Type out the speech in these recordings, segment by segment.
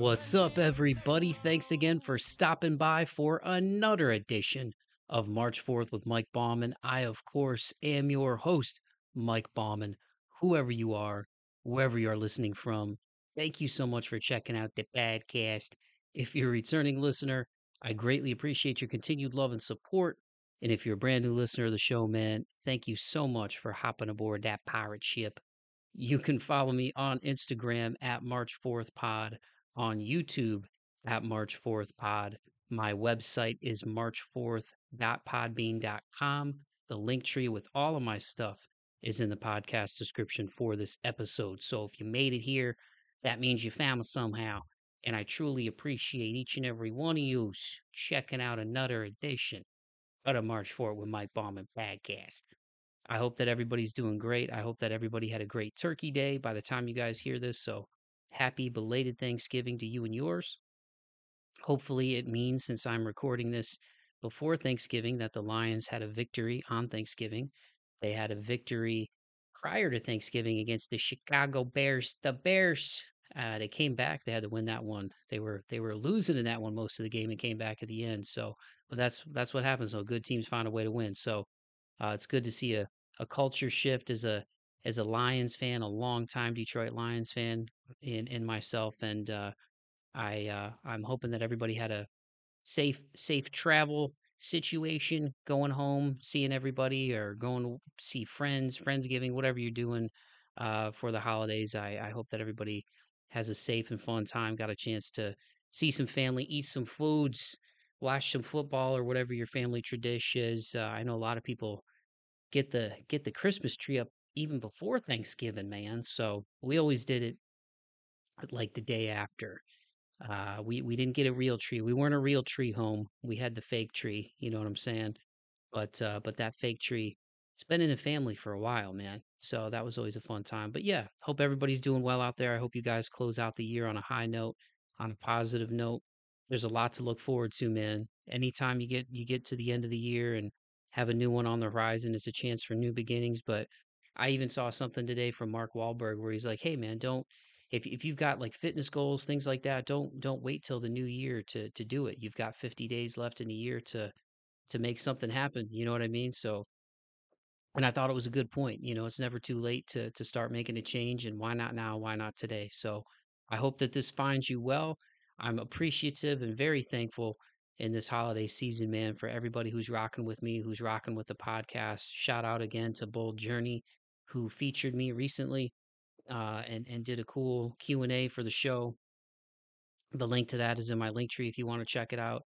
What's up, everybody? Thanks again for stopping by for another edition of March Forth with Mike Bauman. I, of course, am your host, Mike Bauman. Whoever you are, wherever you are listening from, thank you so much for checking out the podcast. If you're a returning listener, I greatly appreciate your continued love and support. And if you're a brand new listener of the show, man, thank you so much for hopping aboard that pirate ship. You can follow me on Instagram at March Forth Pod, on YouTube at March Forth Pod. My website is march4th.podbean.com. The link tree with all of my stuff is in the podcast description for this episode. So if you made it here, that means you found me somehow. And I truly appreciate each and every one of you checking out another edition of March Forth with Mike Bauman podcast. I hope that everybody's doing great. I hope that everybody had a great turkey day by the time you guys hear this. So happy belated Thanksgiving to you and yours. Hopefully, it means since I'm recording this before Thanksgiving that the Lions had a victory on Thanksgiving. They had a victory prior to Thanksgiving against the Chicago Bears. The Bears, uh, they came back. They had to win that one. They were they were losing in that one most of the game and came back at the end. So, but that's that's what happens. So good teams find a way to win. So uh, it's good to see a, a culture shift as a as a Lions fan, a longtime Detroit Lions fan, in in myself, and uh, I uh, I'm hoping that everybody had a safe safe travel situation going home, seeing everybody, or going to see friends, friendsgiving, whatever you're doing uh, for the holidays. I, I hope that everybody has a safe and fun time. Got a chance to see some family, eat some foods, watch some football, or whatever your family tradition is. Uh, I know a lot of people get the get the Christmas tree up even before Thanksgiving, man. So we always did it like the day after. Uh, we we didn't get a real tree. We weren't a real tree home. We had the fake tree. You know what I'm saying? But uh, but that fake tree, it's been in the family for a while, man. So that was always a fun time. But yeah, hope everybody's doing well out there. I hope you guys close out the year on a high note, on a positive note. There's a lot to look forward to, man. Anytime you get you get to the end of the year and have a new one on the horizon, it's a chance for new beginnings. But I even saw something today from Mark Wahlberg where he's like, "Hey, man, don't if if you've got like fitness goals, things like that, don't don't wait till the new year to to do it. You've got 50 days left in a year to to make something happen. You know what I mean? So and I thought it was a good point. You know, it's never too late to to start making a change and why not now? Why not today? So I hope that this finds you well. I'm appreciative and very thankful in this holiday season, man, for everybody who's rocking with me, who's rocking with the podcast. Shout out again to Bold Journey, who featured me recently uh, and and did a cool Q and A for the show. The link to that is in my link tree if you want to check it out.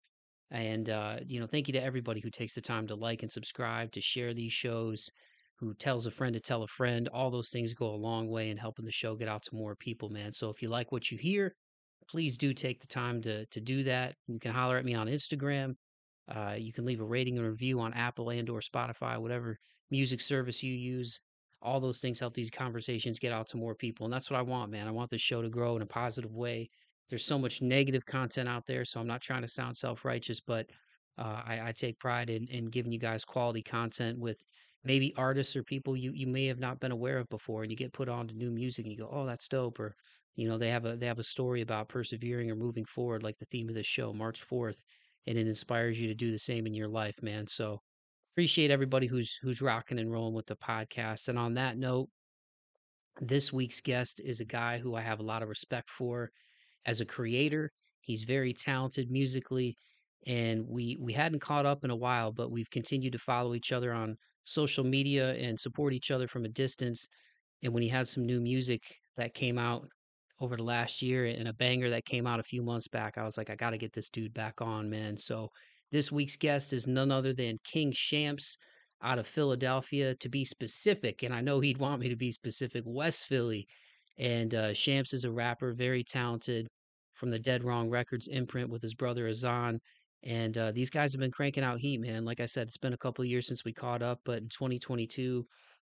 And uh, you know, thank you to everybody who takes the time to like and subscribe, to share these shows, who tells a friend to tell a friend. All those things go a long way in helping the show get out to more people, man. So if you like what you hear, please do take the time to to do that. You can holler at me on Instagram. Uh, you can leave a rating and review on Apple and or Spotify, whatever music service you use all those things help these conversations get out to more people. And that's what I want, man. I want the show to grow in a positive way. There's so much negative content out there, so I'm not trying to sound self righteous, but uh, I, I, take pride in, in giving you guys quality content with maybe artists or people you, you may have not been aware of before, and you get put on to new music and you go, oh, that's dope, or you know they have a they have a story about persevering or moving forward, like the theme of this show, March Forth, and it inspires you to do the same in your life, man. So appreciate everybody who's who's rocking and rolling with the podcast. And on that note, this week's guest is a guy who I have a lot of respect for as a creator. He's very talented musically, and we we hadn't caught up in a while, but we've continued to follow each other on social media and support each other from a distance. And when he had some new music that came out over the last year and a banger that came out a few months back, I was like, I got to get this dude back on, man. So this week's guest is none other than King Shampz out of Philadelphia, to be specific. And I know he'd want me to be specific, West Philly. And uh, Shampz is a rapper, very talented from the Dead Wrong Records imprint with his brother Azzan. And uh, these guys have been cranking out heat, man. Like I said, it's been a couple years since we caught up, but in 2022,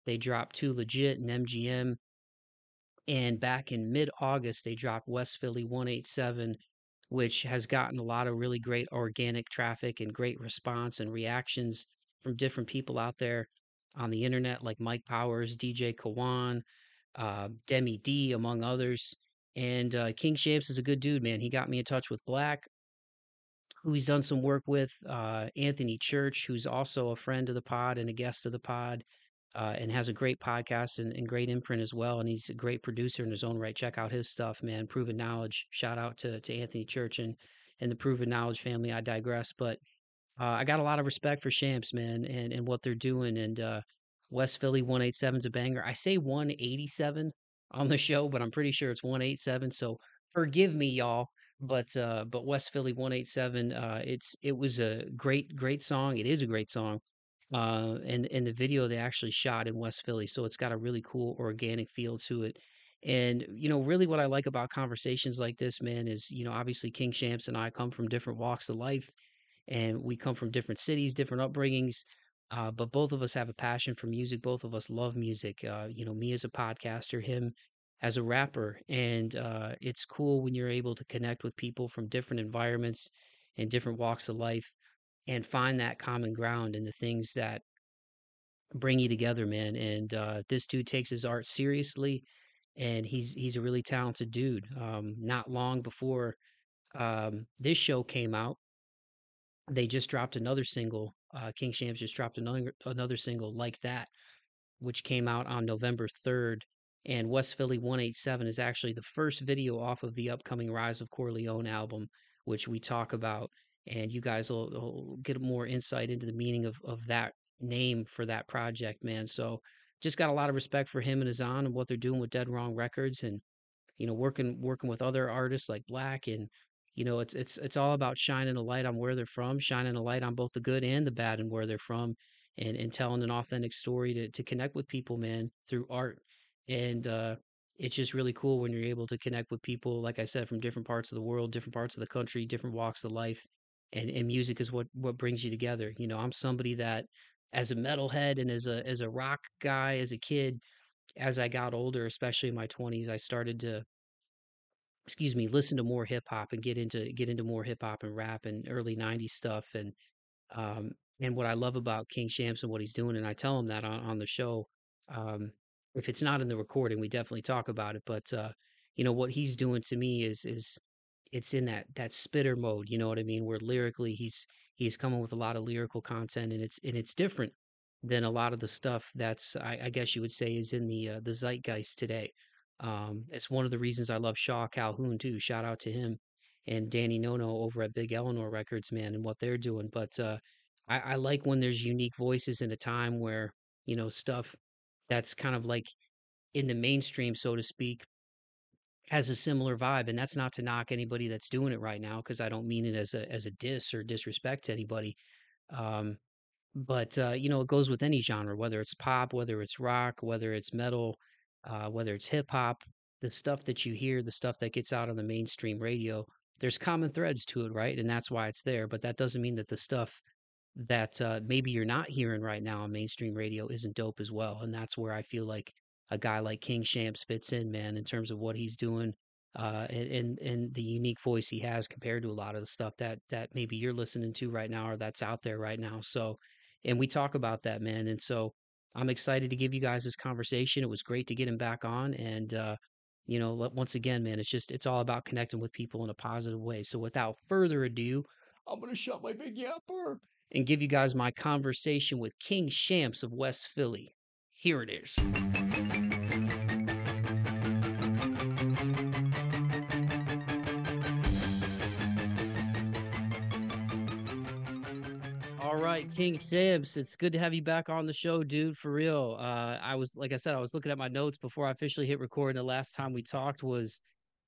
they dropped Too Legit and MGM. And back in mid August, they dropped West Philly 187 which has gotten a lot of really great organic traffic and great response and reactions from different people out there on the internet, like Mike Powers, DJ Kawan, uh, Demi D, among others. And uh, King Shampz is a good dude, man. He got me in touch with Black, who he's done some work with. Uh, Anthony Church, who's also a friend of the pod and a guest of the pod, uh, and has a great podcast and, and, great imprint as well. And he's a great producer in his own right. Check out his stuff, man. Proven Knowledge. Shout out to to Anthony Church and and the Proven Knowledge family. I digress, but uh, I got a lot of respect for Shampz, man, and and what they're doing. And uh, West Philly 187 is a banger. I say 187 on the show, but I'm pretty sure it's 187. So forgive me, y'all. But uh, but West Philly 187, uh, it's it was a great great song. It is a great song. Uh, and and the video they actually shot in West Philly, so it's got a really cool organic feel to it. And you know, really, what I like about conversations like this, man, is you know, obviously King Shampz and I come from different walks of life, and we come from different cities, different upbringings. Uh, but both of us have a passion for music. Both of us love music. Uh, you know, me as a podcaster, him as a rapper, and uh, it's cool when you're able to connect with people from different environments and different walks of life, and find that common ground in the things that bring you together, man. And uh, this dude takes his art seriously, and he's he's a really talented dude. Um, not long before um, this show came out, they just dropped another single. Uh, King Shampz just dropped another another single like that, which came out on November third. And West Philly 187 is actually the first video off of the upcoming Rise of Corleone album, which we talk about. And you guys will, will get more insight into the meaning of, of that name for that project, man. So just got a lot of respect for him and Azzan and what they're doing with Dead Wrong Records and, you know, working working with other artists like Black and you know, it's it's it's all about shining a light on where they're from, shining a light on both the good and the bad and where they're from, and and telling an authentic story to to connect with people, man, through art. And uh, it's just really cool when you're able to connect with people, like I said, from different parts of the world, different parts of the country, different walks of life, and and music is what what brings you together. You know, I'm somebody that, as a metalhead and as a as a rock guy, as a kid, as I got older, especially in my 20s, I started to excuse me, listen to more hip hop and get into get into more hip hop and rap and early '90s stuff. And um, and what I love about King Shampz and what he's doing, and I tell him that on, on the show. Um, if it's not in the recording, we definitely talk about it. But uh, you know what he's doing to me is is it's in that that spitter mode. You know what I mean? Where lyrically he's he's coming with a lot of lyrical content, and it's and it's different than a lot of the stuff that's I, I guess you would say is in the uh, the zeitgeist today. Um, it's one of the reasons I love Shaw Calhoun too. Shout out to him and Danny Nono over at Big Eleanor Records, man, and what they're doing. But uh, I, I like when there's unique voices in a time where you know stuff that's kind of like in the mainstream, so to speak, has a similar vibe. And that's not to knock anybody that's doing it right now, because I don't mean it as a as a diss or disrespect to anybody. Um, but uh, you know, it goes with any genre, whether it's pop, whether it's rock, whether it's metal, uh, whether it's hip hop, the stuff that you hear, the stuff that gets out on the mainstream radio, there's common threads to it, right? And that's why it's there. But that doesn't mean that the stuff that uh, maybe you're not hearing right now on mainstream radio isn't dope as well. And that's where I feel like a guy like King Shampz fits in, man, in terms of what he's doing uh, and, and, the unique voice he has compared to a lot of the stuff that that maybe you're listening to right now or that's out there right now. So, and we talk about that, man. And so I'm excited to give you guys this conversation. It was great to get him back on. And, uh, you know, once again, man, it's just, it's all about connecting with people in a positive way. So without further ado, I'm going to shut my big yapper and give you guys my conversation with King Shampz of West Philly. Here it is. King Shampz, It's good to have you back on the show, dude. For real. Uh, I was like I said, I was looking at my notes before I officially hit record. And the last time we talked was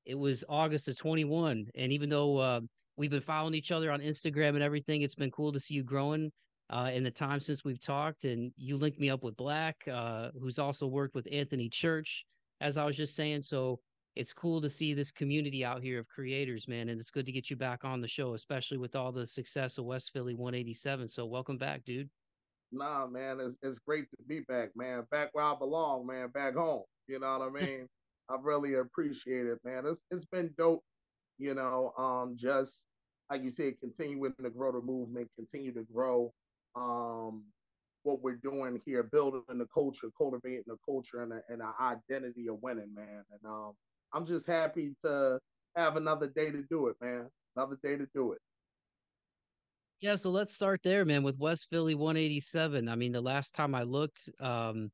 it was August of 21. And even though uh, we've been following each other on Instagram and everything, it's been cool to see you growing uh, in the time since we've talked. And you linked me up with Black, uh, who's also worked with Anthony Church, as I was just saying. So it's cool to see this community out here of creators, man. And it's good to get you back on the show, especially with all the success of West Philly 187. So welcome back, dude. Nah, man, it's, it's great to be back, man. Back where I belong, man. Back home. You know what I mean? I really appreciate it, man. It's it's been dope, you know. Um, just like you said, continuing to grow the movement, continue to grow um what we're doing here, building the culture, cultivating the culture and, a, and an identity of winning, man. And um, I'm just happy to have another day to do it, man. Another day to do it. Yeah, so let's start there, man, with West Philly 187. I mean, the last time I looked, um,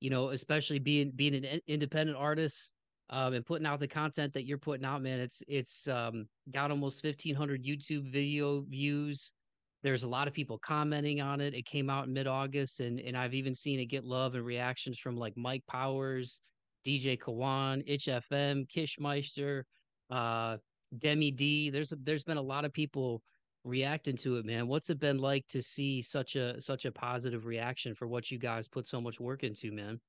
you know, especially being being an independent artist, um, and putting out the content that you're putting out, man, it's it's um, got almost 1,500 YouTube video views. There's a lot of people commenting on it. It came out in mid August, and and I've even seen it get love and reactions from like Mike Powers, DJ Kawan, Itch FM, Kishmeister, uh, Demi D. There's there's been a lot of people reacting to it, man. What's it been like to see such a such a positive reaction for what you guys put so much work into, man?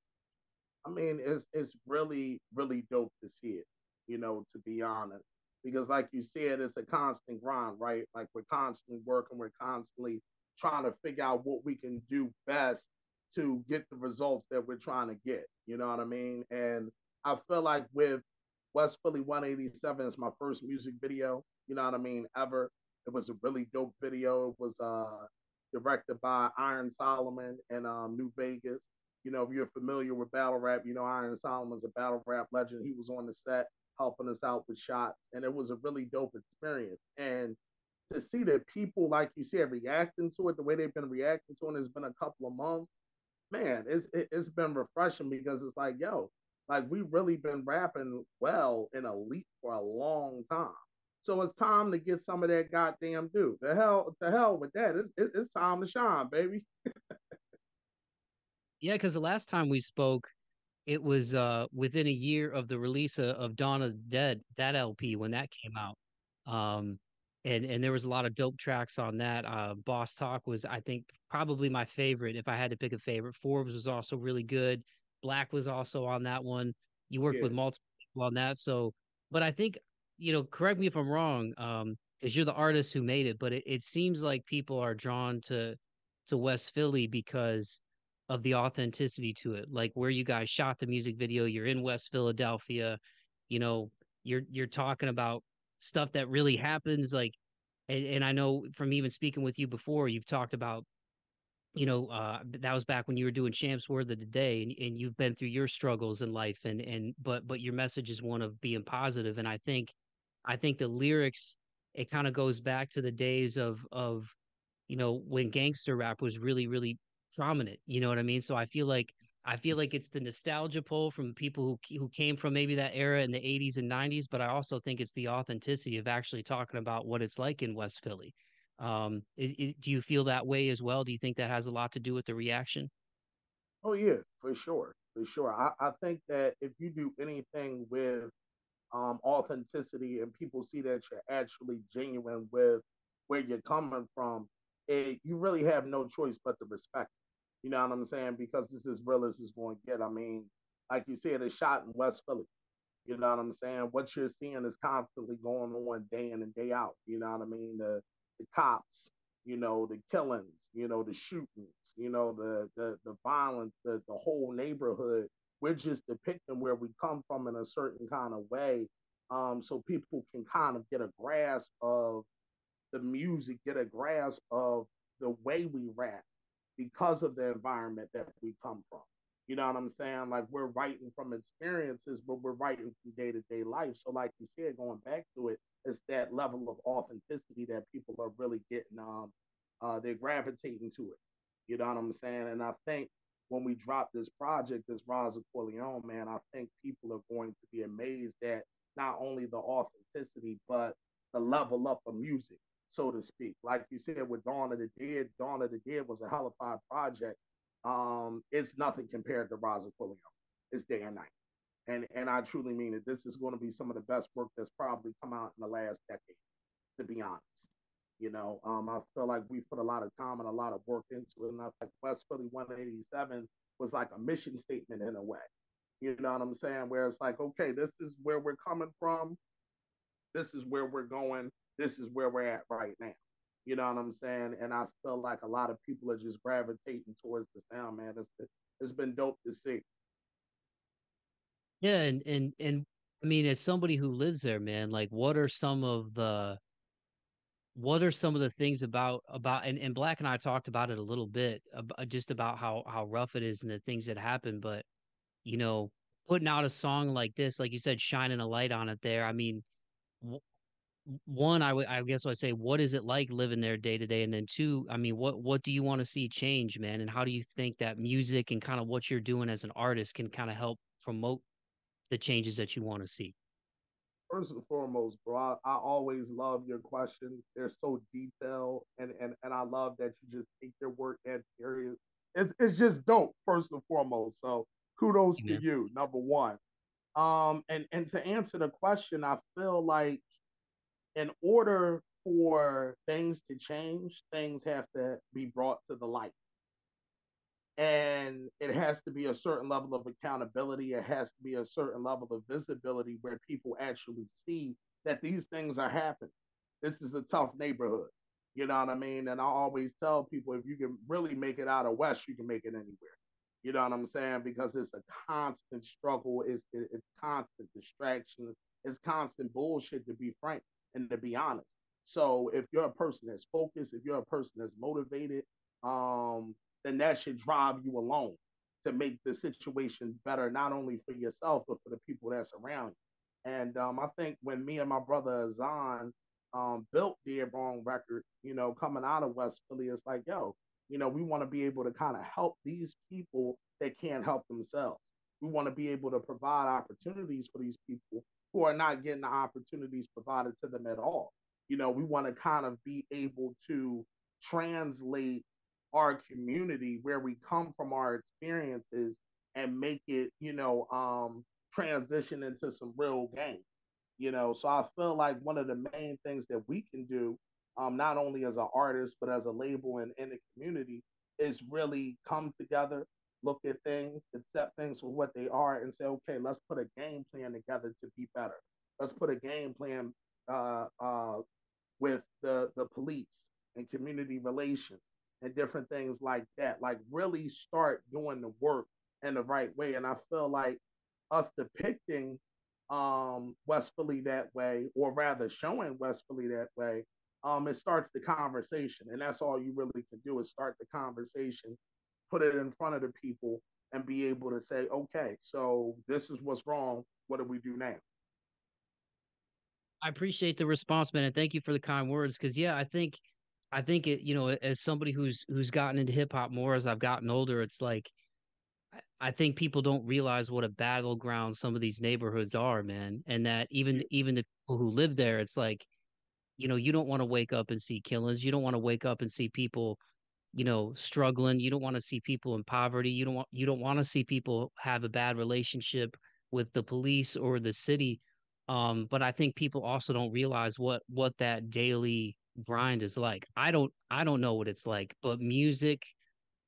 I mean, it's it's really really dope to see it. You know, to be honest, because like you said, it's a constant grind, right? Like we're constantly working, we're constantly trying to figure out what we can do best to get the results that we're trying to get. You know what I mean? And I feel like with West Philly 187 is my first music video. You know what I mean? Ever. It was a really dope video. It was uh, directed by Iron Solomon and um, New Vegas. You know, if you're familiar with battle rap, you know Iron Solomon's a battle rap legend. He was on the set helping us out with shots, and it was a really dope experience. And to see that people, like you said, reacting to it the way they've been reacting to it, it's been a couple of months. Man, it's it's been refreshing because it's like, yo, like we really been rapping well in elite for a long time. So it's time to get some of that goddamn due. The hell, the hell with that. It's, it's time to shine, baby. yeah, because the last time we spoke, it was uh, within a year of the release of, of Dead, that LP when that came out. Um, and and there was a lot of dope tracks on that. Uh, Boss Talk was, I think, probably my favorite. If I had to pick a favorite, Forbes was also really good. Black was also on that one. You worked yeah. with multiple people on that, so. But I think you know, correct me if I'm wrong, um, because you're the artist who made it, but it, it seems like people are drawn to to West Philly because of the authenticity to it. Like where you guys shot the music video, you're in West Philadelphia, you know, you're you're talking about stuff that really happens. Like, and, and I know from even speaking with you before, you've talked about you know, uh, that was back when you were doing Shampz Word of the Day, and, and you've been through your struggles in life, and and but but your message is one of being positive, and I think I think the lyrics it kind of goes back to the days of of you know when gangster rap was really really prominent. You know what I mean? So I feel like I feel like it's the nostalgia pull from people who who came from maybe that era in the 80s and 90s, but I also think it's the authenticity of actually talking about what it's like in West Philly. Um, is, is, do you feel that way as well? Do you think that has a lot to do with the reaction? Oh yeah, for sure, for sure. I, I think that if you do anything with um, authenticity and people see that you're actually genuine with where you're coming from, it, you really have no choice but to respect. You know what I'm saying? Because this is real as it's going to get. I mean, like you said, it's shot in West Philly. You know what I'm saying? What you're seeing is constantly going on day in and day out. You know what I mean? The the cops, you know, the killings, you know, the shootings, you know, the the the violence, the the whole neighborhood we're just depicting where we come from in a certain kind of way um, so people can kind of get a grasp of the music, get a grasp of the way we rap because of the environment that we come from. You know what I'm saying? Like we're writing from experiences, but we're writing from day to day life. So, like you said, going back to it, it's that level of authenticity that people are really getting. Um, uh, they're gravitating to it. You know what I'm saying? And I think when we drop this project, this Rise of Corleone, man, I think people are going to be amazed at not only the authenticity, but the level up of music, so to speak. Like you said, with Dawn of the Dead, Dawn of the Dead was a hellified project. Um, it's nothing compared to Rise of Corleone. It's day and night. And and I truly mean it. This is going to be some of the best work that's probably come out in the last decade, to be honest. You know, um, I feel like we put a lot of time and a lot of work into it. And I think West Philly 187 was like a mission statement in a way. You know what I'm saying? Where it's like, okay, this is where we're coming from. This is where we're going. This is where we're at right now. You know what I'm saying? And I feel like a lot of people are just gravitating towards the sound, man. It's it's been dope to see. Yeah, and and and I mean, as somebody who lives there, man, like, what are some of the what are some of the things about about and, and black and i talked about it a little bit about, uh, just about how how rough it is and the things that happen but you know putting out a song like this, like you said, shining a light on it there. I mean, one, I would, I guess I'd say, what is it like living there day to day? And then two, I mean, what, what do you want to see change, man? And how do you think that music and kind of what you're doing as an artist can kind of help promote the changes that you want to see? First and foremost, bro, I, always love your questions. They're so detailed, and and and I love that you just take your work that serious. It's it's just dope. First and foremost, so kudos to you. Number one. Um, and and to answer the question, I feel like in order for things to change, things have to be brought to the light. And it has to be a certain level of accountability. It has to be a certain level of visibility where people actually see that these things are happening. This is a tough neighborhood. You know what I mean? And I always tell people if you can really make it out of West, you can make it anywhere. You know what I'm saying? Because it's a constant struggle. It's it's constant distractions. It's constant bullshit. To be frank, and to be honest. So if you're a person that's focused, if you're a person that's motivated, um, then that should drive you along to make the situation better, not only for yourself, but for the people that's around you. And um, I think when me and my brother Azzan um, built Wrong Records, you know, coming out of West Philly, it's like, yo, you know, we want to be able to kind of help these people that can't help themselves. We want to be able to provide opportunities for these people who are not getting the opportunities provided to them at all. You know, we want to kind of be able to translate our community where we come from our experiences and make it, you know, um, transition into some real game. You know, so I feel like one of the main things that we can do, um, not only as an artist but as a label and in the community, is really come together, look at things, accept things for what they are, and say, okay, let's put a game plan together to be better. Let's put a game plan uh, uh, with the the police and community relations and different things like that. Like really start doing the work in the right way. And I feel like us depicting um, West Philly that way, or rather showing West Philly that way, um, it starts the conversation. And that's all you really can do is start the conversation put it in front of the people and be able to say, okay, so this is what's wrong. What do we do now? I appreciate the response, man, and thank you for the kind words. Because yeah, I think, I think it. You know, as somebody who's who's gotten into hip hop more as I've gotten older, it's like, I think people don't realize what a battleground some of these neighborhoods are, man, and that even even the people who live there, it's like, you know, you don't want to wake up and see killings. You don't want to wake up and see people you know struggling you don't want to see people in poverty you don't want you don't want to see people have a bad relationship with the police or the city um, but i think people also don't realize what what that daily grind is like. I don't i don't know what it's like but music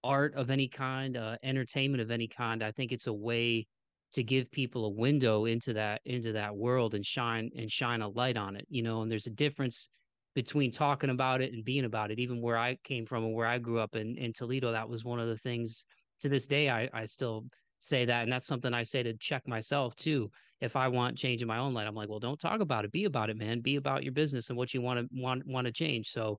art of any kind uh, entertainment of any kind i think it's a way to give people a window into that into that world and shine and shine a light on it you know and there's a difference between talking about it and being about it. Even where I came from and where I grew up in, in Toledo, that was one of the things to this day I, I still say that. And that's something I say to check myself too. If I want change in my own life, I'm like, well, don't talk about it. Be about it, man. Be about your business and what you want to want want to change. So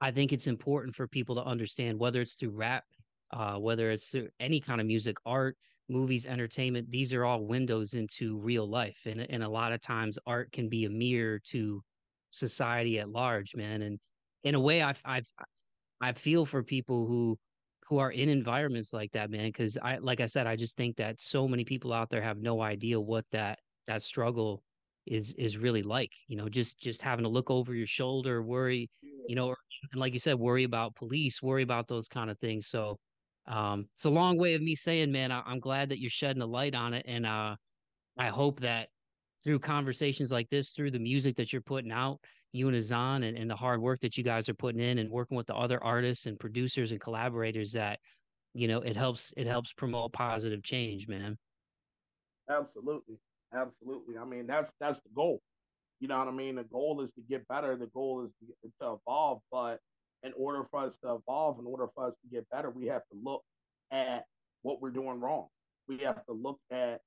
I think it's important for people to understand whether it's through rap, uh, whether it's through any kind of music, art, movies, entertainment, these are all windows into real life. And, and a lot of times art can be a mirror to society at large, man. And in a way, I I I feel for people who who are in environments like that, man. Because I, like I said, I just think that so many people out there have no idea what that that struggle is is really like. You know, just just having to look over your shoulder, worry, you know, and like you said, worry about police, worry about those kind of things. So, um, it's a long way of me saying, man, I, I'm glad that you're shedding a light on it, and uh, I hope that through conversations like this, through the music that you're putting out, you and Azzan, and, and the hard work that you guys are putting in, and working with the other artists and producers and collaborators, that you know it helps it helps promote positive change, man. Absolutely, absolutely. I mean, that's that's the goal. You know what I mean? The goal is to get better. The goal is to, to evolve. But in order for us to evolve, in order for us to get better, we have to look at what we're doing wrong. We have to look at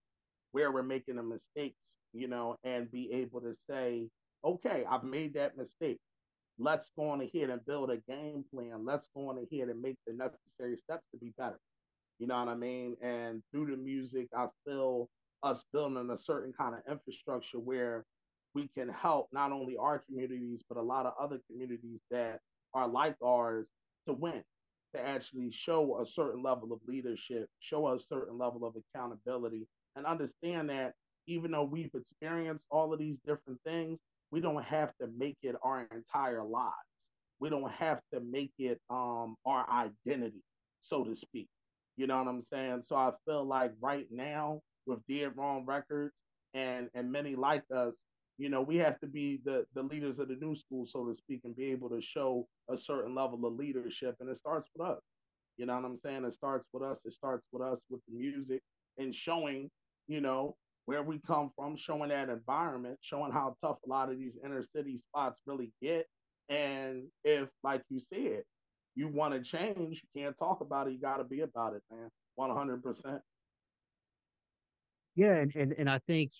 where we're making the mistakes you know, and be able to say, okay, I've made that mistake. Let's go on ahead and build a game plan. Let's go on ahead and make the necessary steps to be better. You know what I mean? And through the music, I feel us building a certain kind of infrastructure where we can help not only our communities, but a lot of other communities that are like ours to win, to actually show a certain level of leadership, show a certain level of accountability, and understand that even though we've experienced all of these different things, we don't have to make it our entire lives. We don't have to make it um, our identity, so to speak. You know what I'm saying? So I feel like right now with Dead Wrong Records and and many like us, you know, we have to be the the leaders of the new school, so to speak, and be able to show a certain level of leadership. And it starts with us. You know what I'm saying? It starts with us. It starts with us with the music and showing, you know, where we come from, showing that environment, showing how tough a lot of these inner city spots really get. And if, like you said, you want to change, you can't talk about it. You got to be about it, man. One hundred percent. Yeah, and, and and I think,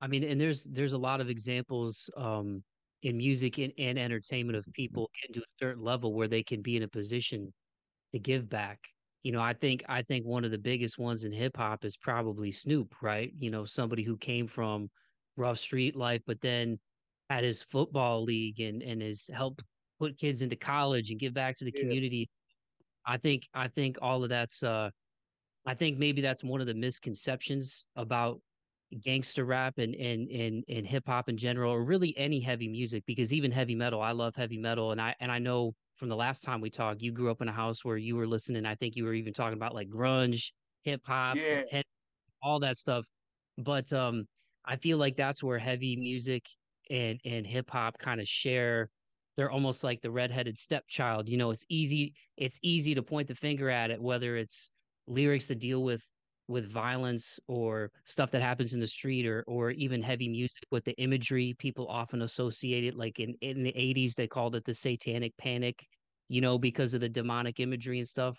I mean, and there's there's a lot of examples um, in music and, and entertainment of people getting to a certain level where they can be in a position to give back. You know, I think I think one of the biggest ones in hip hop is probably Snoop, right? You know, somebody who came from rough street life, but then had his football league and and has helped put kids into college and give back to the Yeah. community. I think I think all of that's uh I think maybe that's one of the misconceptions about gangster rap and and and, and hip hop in general, or really any heavy music, because even heavy metal, I love heavy metal. And I and I know from the last time we talked, you grew up in a house where you were listening. I think you were even talking about like grunge, hip hop, Yeah. all that stuff. But um, I feel like that's where heavy music and and hip hop kind of share. They're almost like the redheaded stepchild. You know, it's easy it's easy to point the finger at it, whether it's lyrics to deal with with violence or stuff that happens in the street or or even heavy music with the imagery people often associate it like in in the 80s they called it the satanic panic you know because of the demonic imagery and stuff.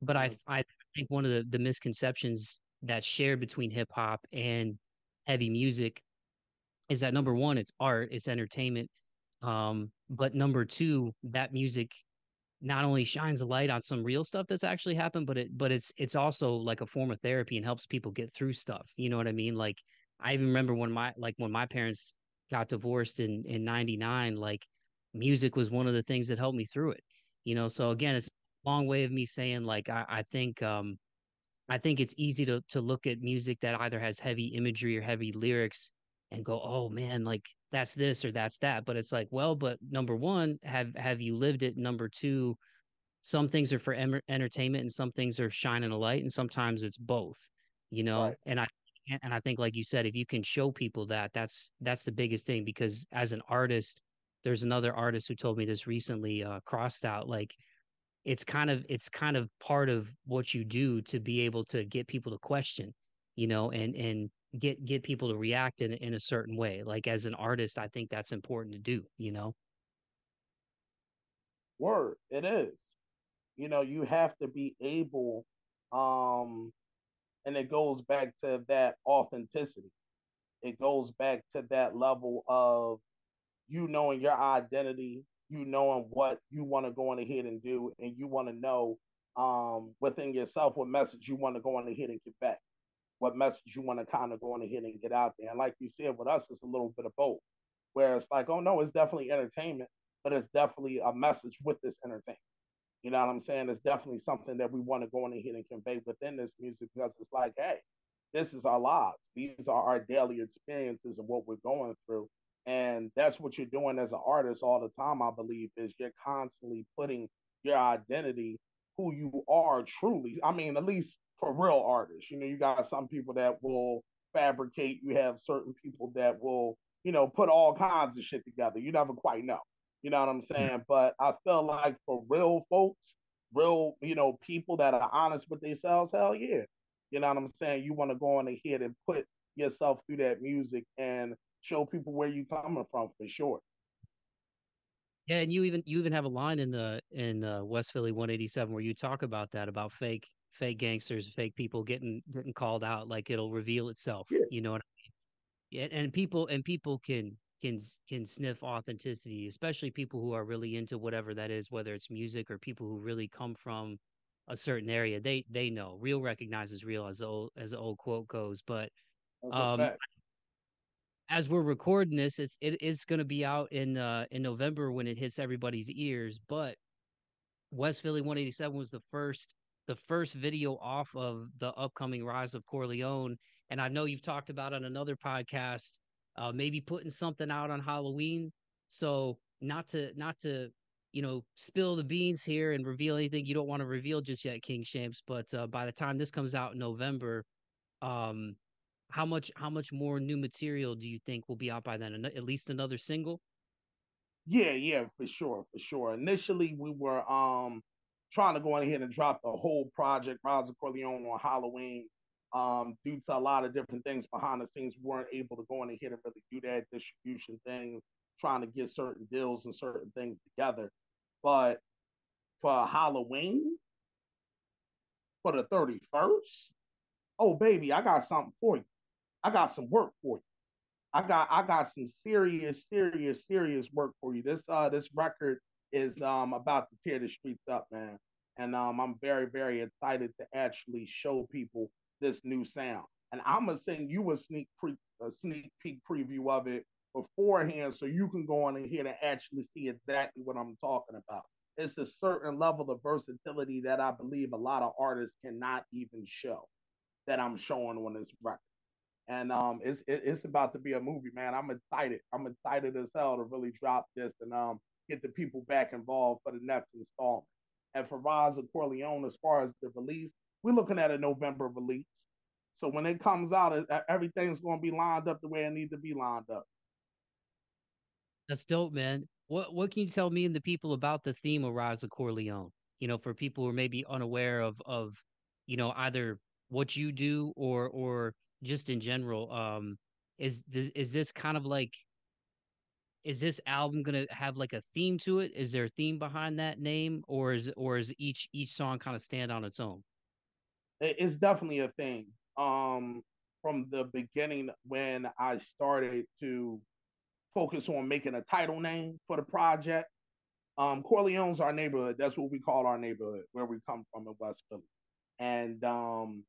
But i i think one of the the misconceptions that's shared between hip hop and heavy music is that number one it's art it's entertainment um but number two that music not only shines a light on some real stuff that's actually happened, but it but it's it's also like a form of therapy and helps people get through stuff. You know what I mean? Like I even remember when my like when my parents got divorced in in 99, like music was one of the things that helped me through it. You know, so again, it's a long way of me saying like I, I think um I think it's easy to to look at music that either has heavy imagery or heavy lyrics and go, "Oh man, like that's this or that's that." But it's like, well, but number one, have have you lived it? Number two, some things are for em- entertainment and some things are shining a light, and sometimes it's both. You Right. know, and I and I think, like you said, if you can show people that, that's that's the biggest thing. Because as an artist, there's another artist who told me this recently, uh, crossed out, like it's kind of it's kind of part of what you do to be able to get people to question you know and and get get people to react in in a certain way like as an artist i think that's important to do you know Word. It is. You know, you have to be able, um, and it goes back to that authenticity. It goes back to that level of you knowing your identity, you knowing what you want to go on ahead and do, and you want to know um, within yourself what message you want to go on ahead and get back, what message you want to kind of go on ahead and get out there. And like you said, with us, it's a little bit of both, where it's like, oh no, it's definitely entertainment, but it's definitely a message with this entertainment. You know what I'm saying? It's definitely something that we want to go on ahead and convey within this music because it's like, hey, this is our lives. These are our daily experiences and what we're going through. And that's what you're doing as an artist all the time, I believe, is you're constantly putting your identity, who you are truly. I mean, at least for real artists. You know, you got some people that will fabricate, you have certain people that will, you know, put all kinds of shit together. You never quite know. You know what I'm saying? But I feel like for real folks, real, you know, people that are honest with themselves, hell yeah. You know what I'm saying? You want to go on ahead and put yourself through that music and show people where you coming from for sure. yeah and you even you even have a line in the in uh, west philly 187 where you talk about that about fake fake gangsters fake people getting getting called out like it'll reveal itself Yeah. you know what I mean? and, and people and people can can can sniff authenticity especially people who are really into whatever that is whether it's music or people who really come from a certain area, they they know. Real recognizes real, as the old as the old quote goes. But um, as we're recording this, it's it is going to be out in uh in November when it hits everybody's ears. But West Philly 187 was the first the first video off of the upcoming Rise of Corleone, and I know you've talked about on another podcast, uh, maybe putting something out on Halloween. So not to not to you know spill the beans here and reveal anything you don't want to reveal just yet, King Shampz. But uh, by the time this comes out in November, um, how much how much more new material do you think will be out by then? At least another single. Yeah, yeah, for sure, for sure. Initially, we were um trying to go in ahead and drop the whole project, of Corleone, on Halloween. Um, due to a lot of different things behind the scenes, we weren't able to go in ahead and really do that distribution things, trying to get certain deals and certain things together. But for Halloween, for the 31st, oh baby, I got something for you. I got some work for you. I got I got some serious, serious, serious work for you. This uh this record is um about to tear the streets up, man. And um I'm very, very excited to actually show people this new sound. And I'm gonna send you a sneak pre a sneak peek preview of it beforehand so you can go on in here to actually see exactly what I'm talking about. It's a certain level of versatility that I believe a lot of artists cannot even show that I'm showing on this record and um, it's it's about to be a movie, man. I'm excited. I'm excited as hell to really drop this and um get the people back involved for the next installment. And for of Corleone, as far as the release, we're looking at a November release. So when it comes out, everything's going to be lined up the way it needs to be lined up. That's dope, man. What what can you tell me and the people about the theme of of Corleone? You know, for people who are maybe unaware of of, you know, either what you do or or just in general, um, is this is this kind of like is this album gonna have like a theme to it? Is there a theme behind that name, or is or is each each song kind of stand on its own? It's definitely a thing. Um, from the beginning when I started to focus on making a title name for the project. Um, Corleone's our neighborhood. That's what we call our neighborhood where we come from in West Philly. And um,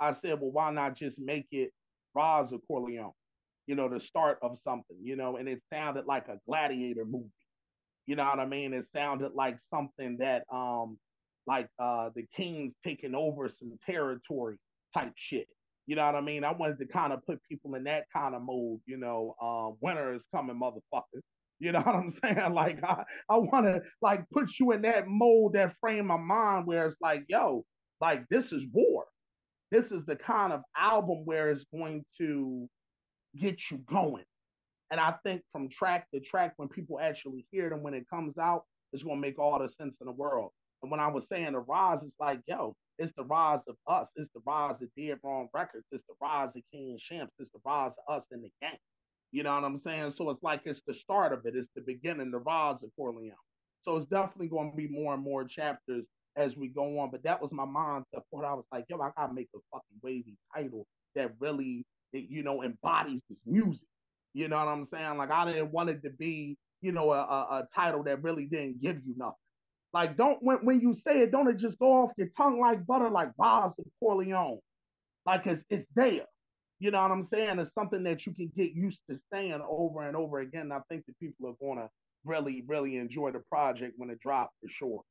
I said, well, why not just make it Rise of Corleone? You know, the start of something, you know, and it sounded like a gladiator movie. You know what I mean? It sounded like something that um like uh the king's taking over some territory type shit. You know what I mean? I wanted to kind of put people in that kind of mode, you know, um, winter is coming, motherfuckers. You know what I'm saying? Like I, I want to like put you in that mode, that frame of mind where it's like, yo, like this is war this is the kind of album where it's going to get you going. And I think from track to track, when people actually hear and when it comes out, it's going to make all the sense in the world. And when I was saying the rise, it's like, yo, it's the rise of us. It's the rise of Dead Wrong Records. It's the rise of King and Shamps. It's the rise of us in the game. You know what I'm saying? So it's like it's the start of it. It's the beginning, the rise of Corleone. So it's definitely going to be more and more chapters as we go on. But that was my mindset. What I was like, yo, I gotta make a fucking wavy title that really, you know, embodies this music. You know what I'm saying? Like I didn't want it to be, you know, a, a, title that really didn't give you nothing. Like don't when when you say it, don't it just go off your tongue like butter, like Rise of Corleone. Like it's it's there. You know what I'm saying? It's something that you can get used to saying over and over again. I think that people are gonna really, really enjoy the project when it drops for sure.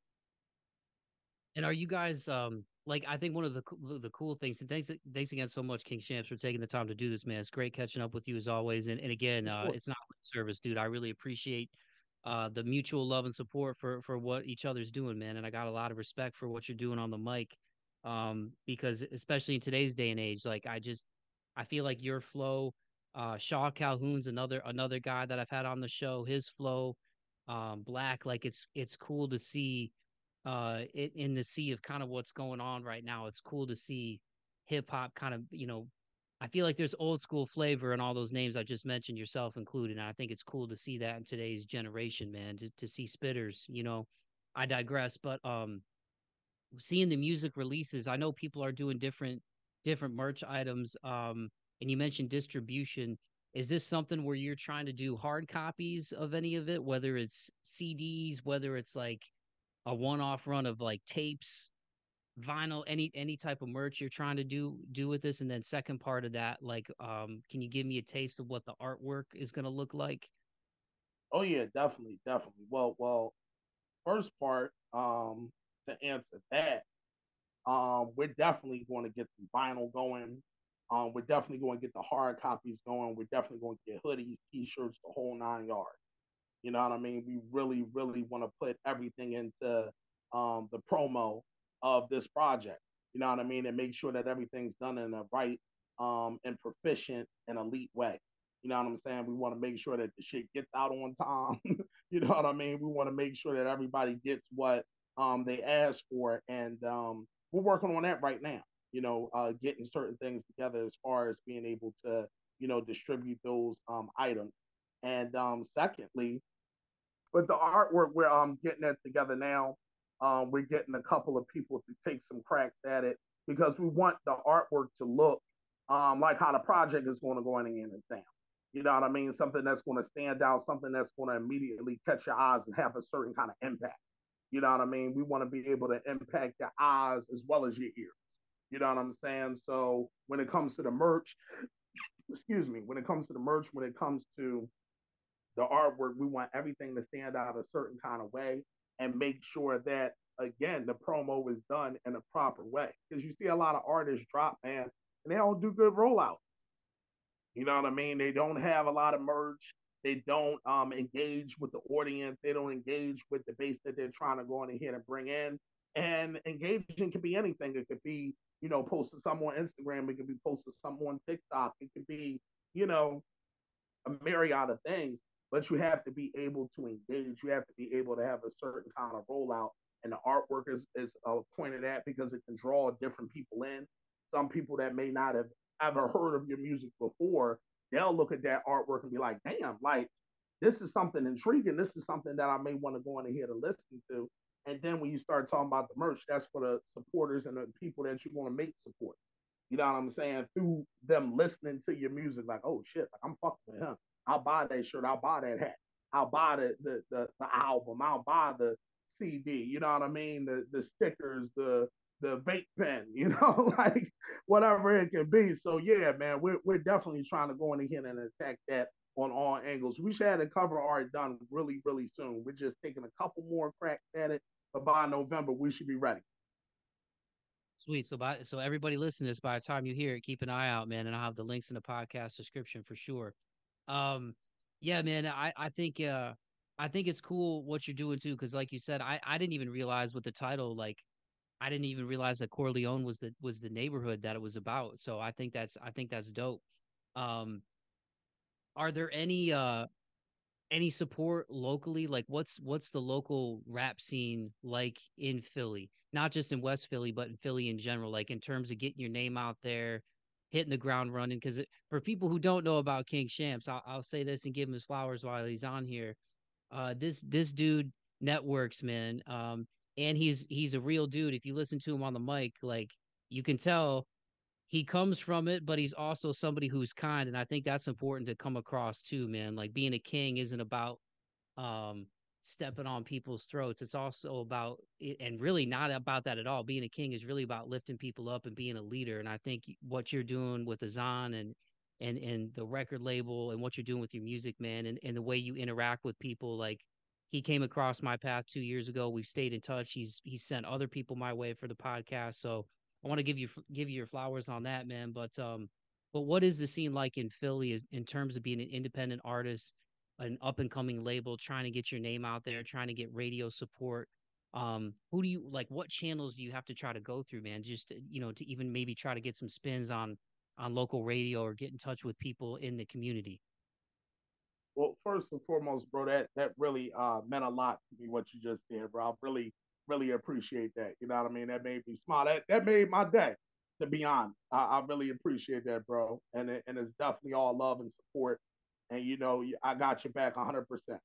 And are you guys um like I think one of the the cool things and thanks thanks again so much King Shampz for taking the time to do this man. It's great catching up with you as always. And and again, uh, it's not service, dude. I really appreciate uh, the mutual love and support for for what each other's doing, man. And I got a lot of respect for what you're doing on the mic. Um, because especially in today's day and age, like I just I feel like your flow, uh, Shaw Calhoun's another another guy that I've had on the show. His flow, um, Black, like it's it's cool to see uh, in, in the sea of kind of what's going on right now. It's cool to see hip hop kind of, you know, I feel like there's old school flavor in all those names I just mentioned, yourself included. And I think it's cool to see that in today's generation, man, to, to see spitters, you know, I digress, but, um, seeing the music releases, I know people are doing different, different merch items. Um, and you mentioned distribution. Is this something where you're trying to do hard copies of any of it, whether it's CDs, whether it's like a one-off run of like tapes vinyl, any any type of merch you're trying to do do with this? And then second part of that, like, um, can you give me a taste of what the artwork is going to look like? Oh yeah, definitely, definitely. Well, well, first part, um, to answer that, um, we're definitely going to get the vinyl going. Um, we're definitely going to get the hard copies going. We're definitely going to get hoodies, t-shirts, the whole nine yards. You know what I mean? We really, really want to put everything into um, the promo of this project. You know what I mean? And make sure that everything's done in a right um, and proficient and elite way. You know what I'm saying? We want to make sure that the shit gets out on time. you know what I mean? We want to make sure that everybody gets what um, they ask for, and um, we're working on that right now. You know, uh, getting certain things together as far as being able to, you know, distribute those um, items. And um, secondly, with the artwork, we're um, getting that together now. Um, we're getting a couple of people to take some cracks at it because we want the artwork to look um, like how the project is going to go in the town. You know what I mean? Something that's going to stand out, something that's going to immediately catch your eyes and have a certain kind of impact. You know what I mean? We want to be able to impact your eyes as well as your ears. You know what I'm saying? So when it comes to the merch, excuse me, when it comes to the merch, when it comes to the artwork, we want everything to stand out a certain kind of way and make sure that again the promo is done in a proper way. Because you see a lot of artists drop, man, and they don't do good rollouts. You know what I mean? They don't have a lot of merch. They don't um, engage with the audience. They don't engage with the base that they're trying to go in here and bring in. And engaging can be anything. It could be, you know, posting something on Instagram. It could be posting something on TikTok. It could be, you know, a myriad of things. But you have to be able to engage. You have to be able to have a certain kind of rollout. And the artwork is, is uh, pointed at because it can draw different people in. Some people that may not have ever heard of your music before, they'll look at that artwork and be like, damn, like this is something intriguing. This is something that I may want to go in here to listen to. And then when you start talking about the merch, that's for the supporters and the people that you want to make support. You know what I'm saying? Through them listening to your music, like, oh shit, like I'm fucking with him. I'll buy that shirt. I'll buy that hat. I'll buy the the the, the album. I'll buy the CD. You know what I mean? The the stickers, the the vape pen, you know, like whatever it can be. So yeah, man, we're we're definitely trying to go in here and attack that on all angles. We should have the cover art done really, really soon. We're just taking a couple more cracks at it, but by November we should be ready. Sweet. So by so everybody listening to this, by the time you hear it, keep an eye out, man, and I'll have the links in the podcast description for sure. Um, yeah, man, I I think uh I think it's cool what you're doing too, because like you said, I I didn't even realize with the title like I didn't even realize that Corleone was the was the neighborhood that it was about. So I think that's I think that's dope. Um, are there any uh any support locally? Like what's what's the local rap scene like in Philly? Not just in West Philly, but in Philly in general. Like in terms of getting your name out there, hitting the ground running. Because for people who don't know about King Shampz, I'll, I'll say this and give him his flowers while he's on here. Uh, this this dude networks, man. Um, and he's he's a real dude. If you listen to him on the mic, like you can tell he comes from it, but he's also somebody who's kind, and I think that's important to come across too, man. Like being a king isn't about um stepping on people's throats. It's also about and really not about that at all. Being a king is really about lifting people up and being a leader. And I think what you're doing with Azzan and and and the record label and what you're doing with your music, man, and, and the way you interact with people, like he came across my path two years ago. We've stayed in touch. He's he's sent other people my way for the podcast. So I want to give you give you your flowers on that, man. But um, but what is the scene like in Philly in terms of being an independent artist, an up and coming label, trying to get your name out there, trying to get radio support? Um, who do you like? What channels do you have to try to go through, man? Just you know, to even maybe try to get some spins on on local radio or get in touch with people in the community. Well, first and foremost, bro, that that really uh, meant a lot to me what you just did, bro. I really, really appreciate that. You know what I mean? That made me smile. That that made my day. To be honest, I, I really appreciate that, bro. And it, and it's definitely all love and support. And you know, I got your back 100. percent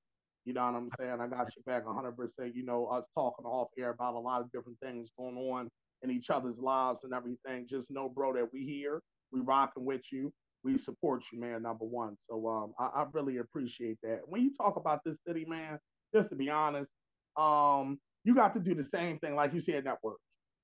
You know what I'm saying? I got your back 100. percent You know, us talking off air about a lot of different things going on in each other's lives and everything. Just know, bro, that we here, we rocking with you we support you, man, number one. So um, I, I, really appreciate that. When you talk about this city, man, just to be honest, um, you got to do the same thing, like you said, network.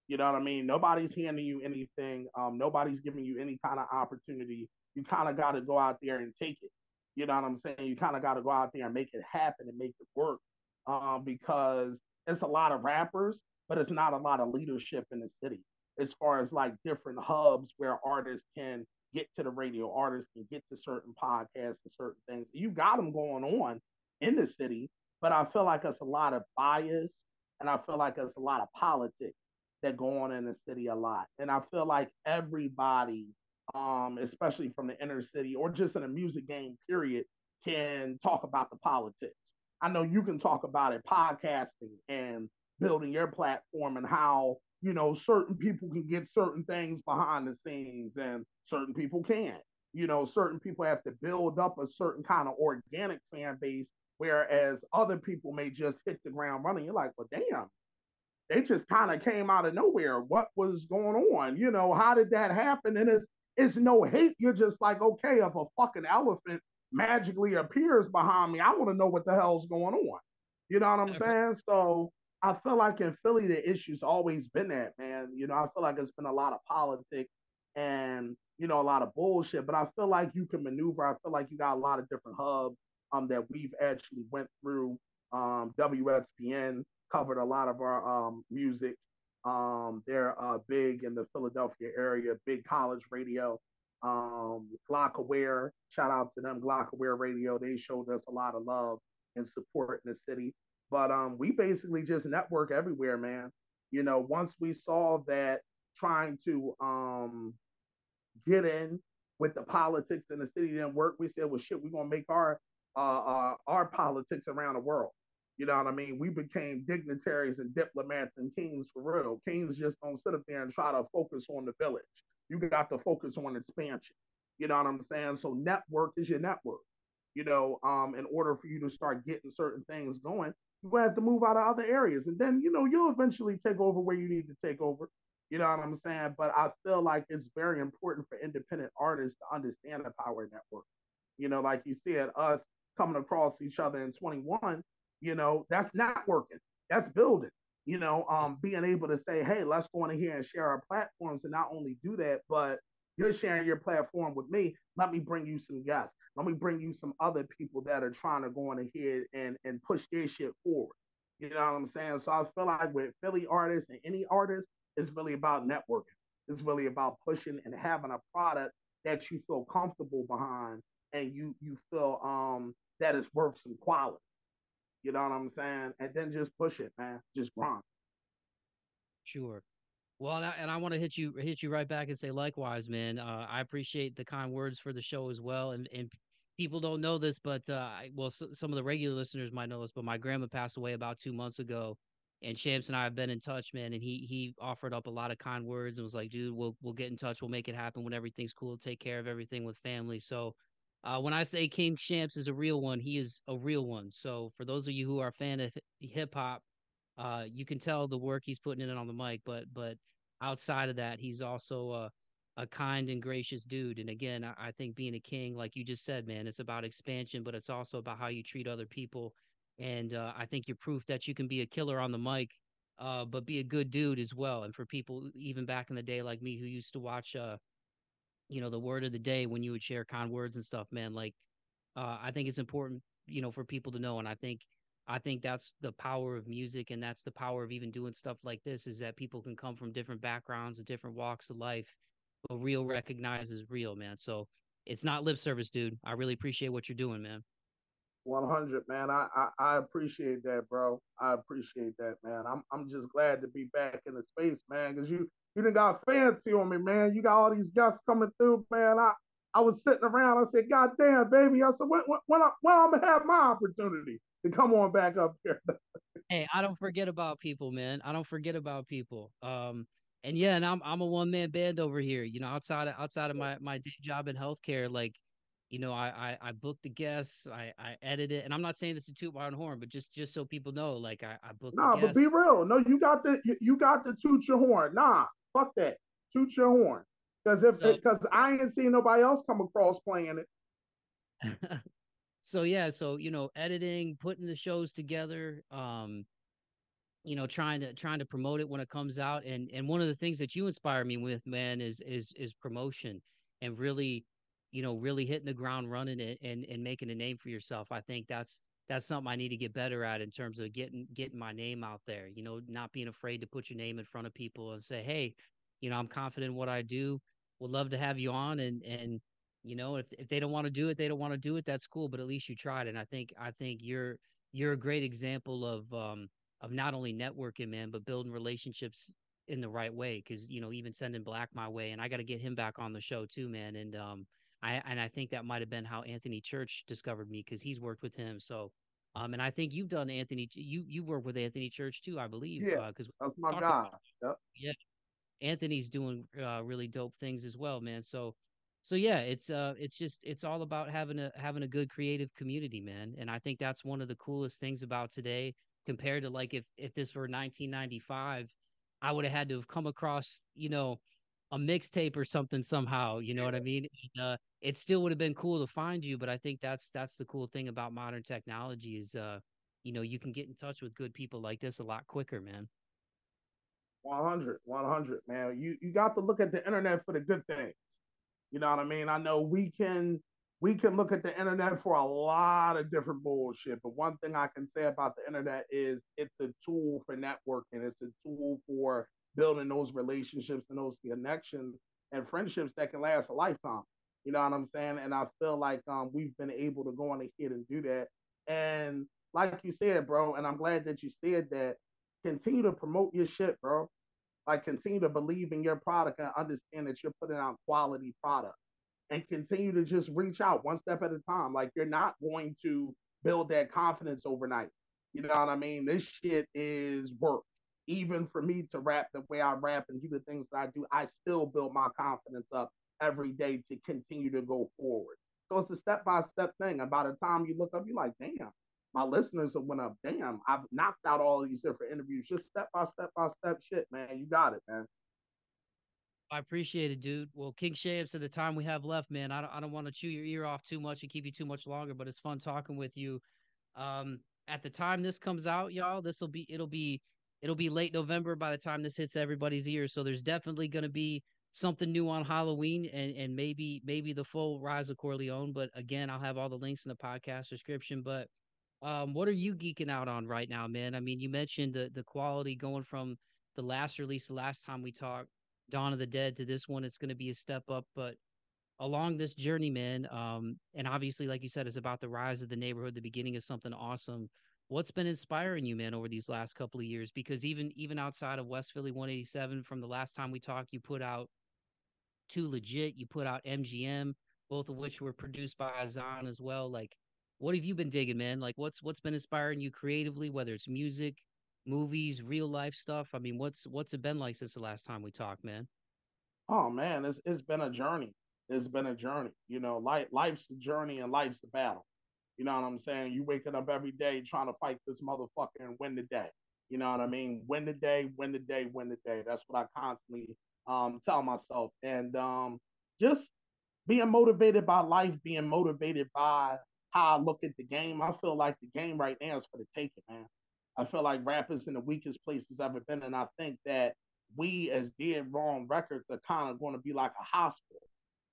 You know what I mean? Nobody's handing you anything. Um, nobody's giving you any kind of opportunity. You kind of got to go out there and take it. You know what I'm saying? You kind of got to go out there and make it happen and make it work. Um, because it's a lot of rappers, but it's not a lot of leadership in the city as far as like different hubs where artists can get to the radio, artists can get to certain podcasts and certain things. You got them going on in the city, but I feel like it's a lot of bias and I feel like it's a lot of politics that go on in the city a lot. And I feel like everybody, um, especially from the inner city or just in a music game, period, can talk about the politics. I know you can talk about it, podcasting and building your platform and how you know certain people can get certain things behind the scenes and certain people can't. You know, certain people have to build up a certain kind of organic fan base, whereas other people may just hit the ground running. You're like, well, damn, they just kind of came out of nowhere. What was going on? You know, how did that happen? And it's it's no hate. You're just like, okay, if a fucking elephant magically appears behind me, I want to know what the hell's going on. You know what I'm saying? So I feel like in Philly, the issue's always been that, man. You know, I feel like it's been a lot of politics and, you know, a lot of bullshit, but I feel like you can maneuver. I feel like you got a lot of different hubs um, that we've actually went through. Um, WXPN covered a lot of our um, music. Um, they're uh, big in the Philadelphia area, big college radio. Um, Glock Aware, shout out to them, Glock Aware Radio. They showed us a lot of love and support in the city. But um, we basically just network everywhere, man. You know, once we saw that trying to um, get in with the politics in the city didn't work, we said, well, shit, we're gonna make our uh, uh, our politics around the world. You know what I mean? We became dignitaries and diplomats and kings for real. Kings just don't sit up there and try to focus on the village. You got to focus on expansion. You know what I'm saying? So network is your network. You know, um, in order for you to start getting certain things going, you're have to move out of other areas. And then, you know, you'll eventually take over where you need to take over. You know what I'm saying? But I feel like it's very important for independent artists to understand the power network. You know, like you said, us coming across each other in 21, you know, that's networking, that's building. You know, um, being able to say, hey, let's go in here and share our platforms and not only do that, but you're sharing your platform with me. Let me bring you some guests. Let me bring you some other people that are trying to go on ahead and, and push their shit forward. You know what I'm saying? So I feel like with Philly artists and any artist, it's really about networking. It's really about pushing and having a product that you feel comfortable behind and you you feel um that is worth some quality. You know what I'm saying? And then just push it, man. Just grind. Sure. Well, and I, and I want to hit you hit you right back and say likewise, man. Uh, I appreciate the kind words for the show as well, and and people don't know this, but uh, I, well, so, some of the regular listeners might know this, but my grandma passed away about two months ago, and Shampz and I have been in touch, man. And he he offered up a lot of kind words and was like, "Dude, we'll we'll get in touch. We'll make it happen when everything's cool. Take care of everything with family." So, uh, when I say King Shampz is a real one, he is a real one. So, for those of you who are a fan of hip hop, uh, you can tell the work he's putting in on the mic, but but outside of that, he's also a, a kind and gracious dude. And again, I, I think being a king, like you just said, man, it's about expansion, but it's also about how you treat other people. And uh, I think you're proof that you can be a killer on the mic, uh, but be a good dude as well. And for people even back in the day like me who used to watch, uh, you know, the word of the day when you would share kind words and stuff, man, like uh, I think it's important, you know, for people to know. And I think I think that's the power of music and that's the power of even doing stuff like this is that people can come from different backgrounds and different walks of life, but real recognizes real, man. So it's not lip service, dude. I really appreciate what you're doing, man. 100, man. I, I, I appreciate that, bro. I appreciate that, man. I'm I'm just glad to be back in the space, man, because you you didn't got fancy on me, man. You got all these guests coming through, man. I I was sitting around. I said, God damn, baby. I said, when when, when, I, when I'm gonna have my opportunity? to come on back up here. hey, I don't forget about people, man. I don't forget about people. Um, and yeah, and I'm I'm a one man band over here. You know, outside of outside of my my day job in healthcare, like, you know, I I, I book the guests, I I edit it, and I'm not saying this to toot my own horn, but just just so people know, like I I book. Nah, but be real. No, you got the you, you got to toot your horn. Nah, fuck that. Toot your horn. Because if because so, I ain't seen nobody else come across playing it. so yeah, so you know, editing, putting the shows together, um, you know trying to trying to promote it when it comes out and and one of the things that you inspire me with man is is is promotion and really you know really hitting the ground running it and and making a name for yourself i think that's that's something i need to get better at in terms of getting getting my name out there you know not being afraid to put your name in front of people and say hey you know i'm confident in what i do would love to have you on and and you know if if they don't want to do it they don't want to do it that's cool but at least you tried and i think i think you're you're a great example of um of not only networking, man, but building relationships in the right way. Cause, you know, even sending Black my way, and I got to get him back on the show too, man. And, um, I, and I think that might have been how Anthony Church discovered me because he's worked with him. So, um, and I think you've done Anthony, you, you work with Anthony Church too, I believe. Yeah. Uh, Cause that's my guy. Yep. Yeah. Anthony's doing uh, really dope things as well, man. So, so yeah, it's uh, it's just it's all about having a having a good creative community, man. And I think that's one of the coolest things about today compared to like if if this were 1995 i would have had to have come across you know a mixtape or something somehow you know what i mean? And, uh, it still would have been cool to find you but i think that's that's the cool thing about modern technology is uh you know you can get in touch with good people like this a lot quicker man. 100 100 man. You you got to look at the internet for the good things. You know what i mean? I know we can we can look at the internet for a lot of different bullshit. But one thing I can say about the internet is it's a tool for networking. It's a tool for building those relationships and those connections and friendships that can last a lifetime. You know what I'm saying? And I feel like um, we've been able to go on ahead and do that. And like you said, bro, and I'm glad that you said that. Continue to promote your shit, bro. Like continue to believe in your product and understand that you're putting out quality product and continue to just reach out one step at a time. Like you're not going to build that confidence overnight. You know what I mean? This shit is work. Even for me to rap the way I rap and do the things that I do, I still build my confidence up every day to continue to go forward. So it's a step by step thing. And by the time you look up, you're like, damn, my listeners have went up. Damn, I've knocked out all these different interviews. Just step by step by step shit, man. You got it, man. I appreciate it, dude. Well, King Shampz, at the time we have left, man, I don't, I don't want to chew your ear off too much and keep you too much longer, but it's fun talking with you. Um, at the time this comes out, y'all, this will be, it'll be, it'll be late November by the time this hits everybody's ears. So there's definitely going to be something new on Halloween and, and maybe, maybe the full rise of Corleone. But again, I'll have all the links in the podcast description. But um, what are you geeking out on right now, man? I mean, you mentioned the the quality going from the last release, the last time we talked Dawn of the Dead to this one, it's going to be a step up. But along this journey, man, um, and obviously, like you said, it's about the rise of the neighborhood, the beginning of something awesome. What's been inspiring you, man, over these last couple of years? Because even even outside of West Philly 187, from the last time we talked, you put out Too Legit, you put out MGM, both of which were produced by Azzan as well. Like, what have you been digging, man? Like, what's what's been inspiring you creatively, whether it's music, movies, real life stuff? I mean, what's what's it been like since the last time we talked, man? Oh man, it's it's been a journey. It's been a journey. You know, life life's a journey and life's a battle. You know what I'm saying? You waking up every day trying to fight this motherfucker and win the day. You know what I mean? Win the day, win the day, win the day. That's what I constantly um, tell myself. And um, just being motivated by life, being motivated by how I look at the game. I feel like the game right now is for the taking, man. I feel like rap is in the weakest place it's ever been. And I think that we as Dead Wrong Records are kind of going to be like a hospital.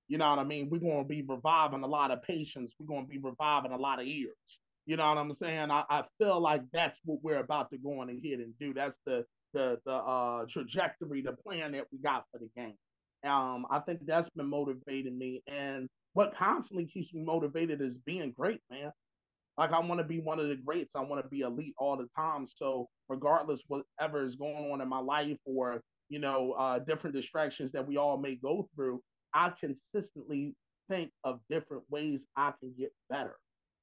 You know what I mean? We're going to be reviving a lot of patients. We're going to be reviving a lot of ears. You know what I'm saying? I, I feel like that's what we're about to go on ahead and do. That's the the the uh, trajectory, the plan that we got for the game. Um, I think that's been motivating me. And what constantly keeps me motivated is being great, man. Like I want to be one of the greats. I want to be elite all the time. So regardless whatever is going on in my life or you know uh, different distractions that we all may go through, I consistently think of different ways I can get better.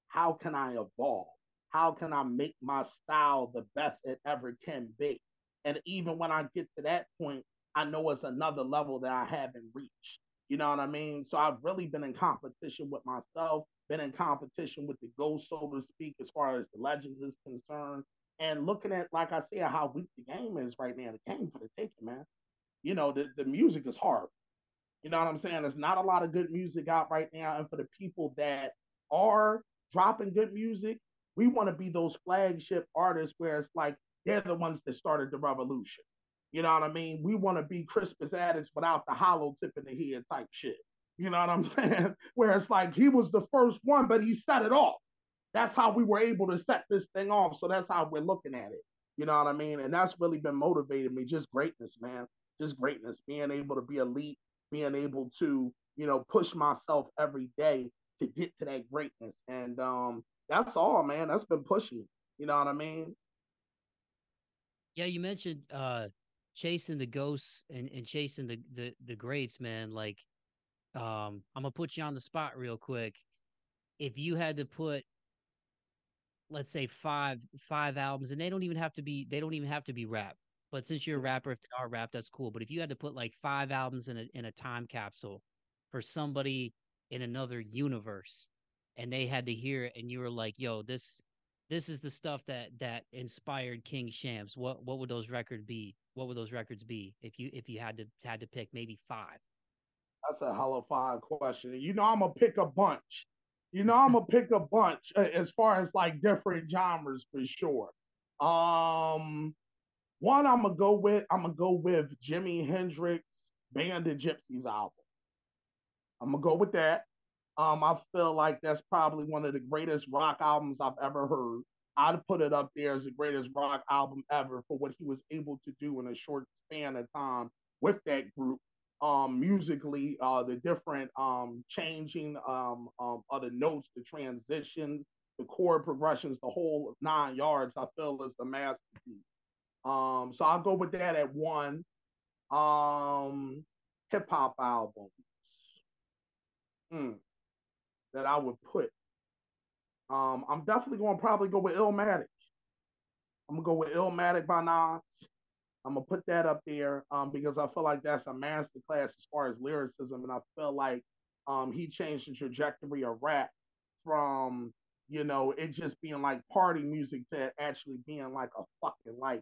How can I evolve? How can I make my style the best it ever can be? And even when I get to that point, I know it's another level that I haven't reached. You know what I mean? So I've really been in competition with myself been in competition with the ghost, so to speak, as far as the legends is concerned. And looking at, like I said, how weak the game is right now, the game for the taking, man. You know, the, the music is hard. You know what I'm saying? There's not a lot of good music out right now. And for the people that are dropping good music, we want to be those flagship artists where it's like they're the ones that started the revolution. You know what I mean? We want to be Crispus Attucks without the hollow tip in the head type shit. You know what I'm saying? Where it's like he was the first one, but he set it off. That's how we were able to set this thing off. So that's how we're looking at it. You know what I mean? And that's really been motivating me. Just greatness, man. Just greatness. Being able to be elite, being able to, you know, push myself every day to get to that greatness. And um, that's all, man. That's been pushing. You know what I mean? Yeah, you mentioned uh chasing the ghosts and, and chasing the, the the greats, man. Like, um, I'm gonna put you on the spot real quick. If you had to put let's say five five albums, and they don't even have to be they don't even have to be rap. But since you're a rapper, if they are rap, that's cool. But if you had to put like five albums in a in a time capsule for somebody in another universe, and they had to hear it, and you were like, "Yo, this this is the stuff that that inspired King Shampz." What what would those records be? What would those records be if you if you had to had to pick maybe five? That's a hell of a question. You know, I'm gonna pick a bunch. You know, I'm gonna pick a bunch as far as like different genres for sure. Um, one I'm gonna go with I'm gonna go with Jimi Hendrix Band of Gypsys album. I'm gonna go with that. Um, I feel like that's probably one of the greatest rock albums I've ever heard. I'd put it up there as the greatest rock album ever for what he was able to do in a short span of time with that group um, musically, uh, the different um, changing um, um, of the notes, the transitions, the chord progressions, the whole nine yards, I feel is the masterpiece. Um, so I'll go with that at one. Um, hip hop albums mm, that I would put. Um, I'm definitely going to probably go with Illmatic. I'm gonna go with Illmatic by Nas. I'm gonna put that up there um, because I feel like that's a masterclass as far as lyricism, and I feel like um, he changed the trajectory of rap from you know it just being like party music to actually being like a fucking like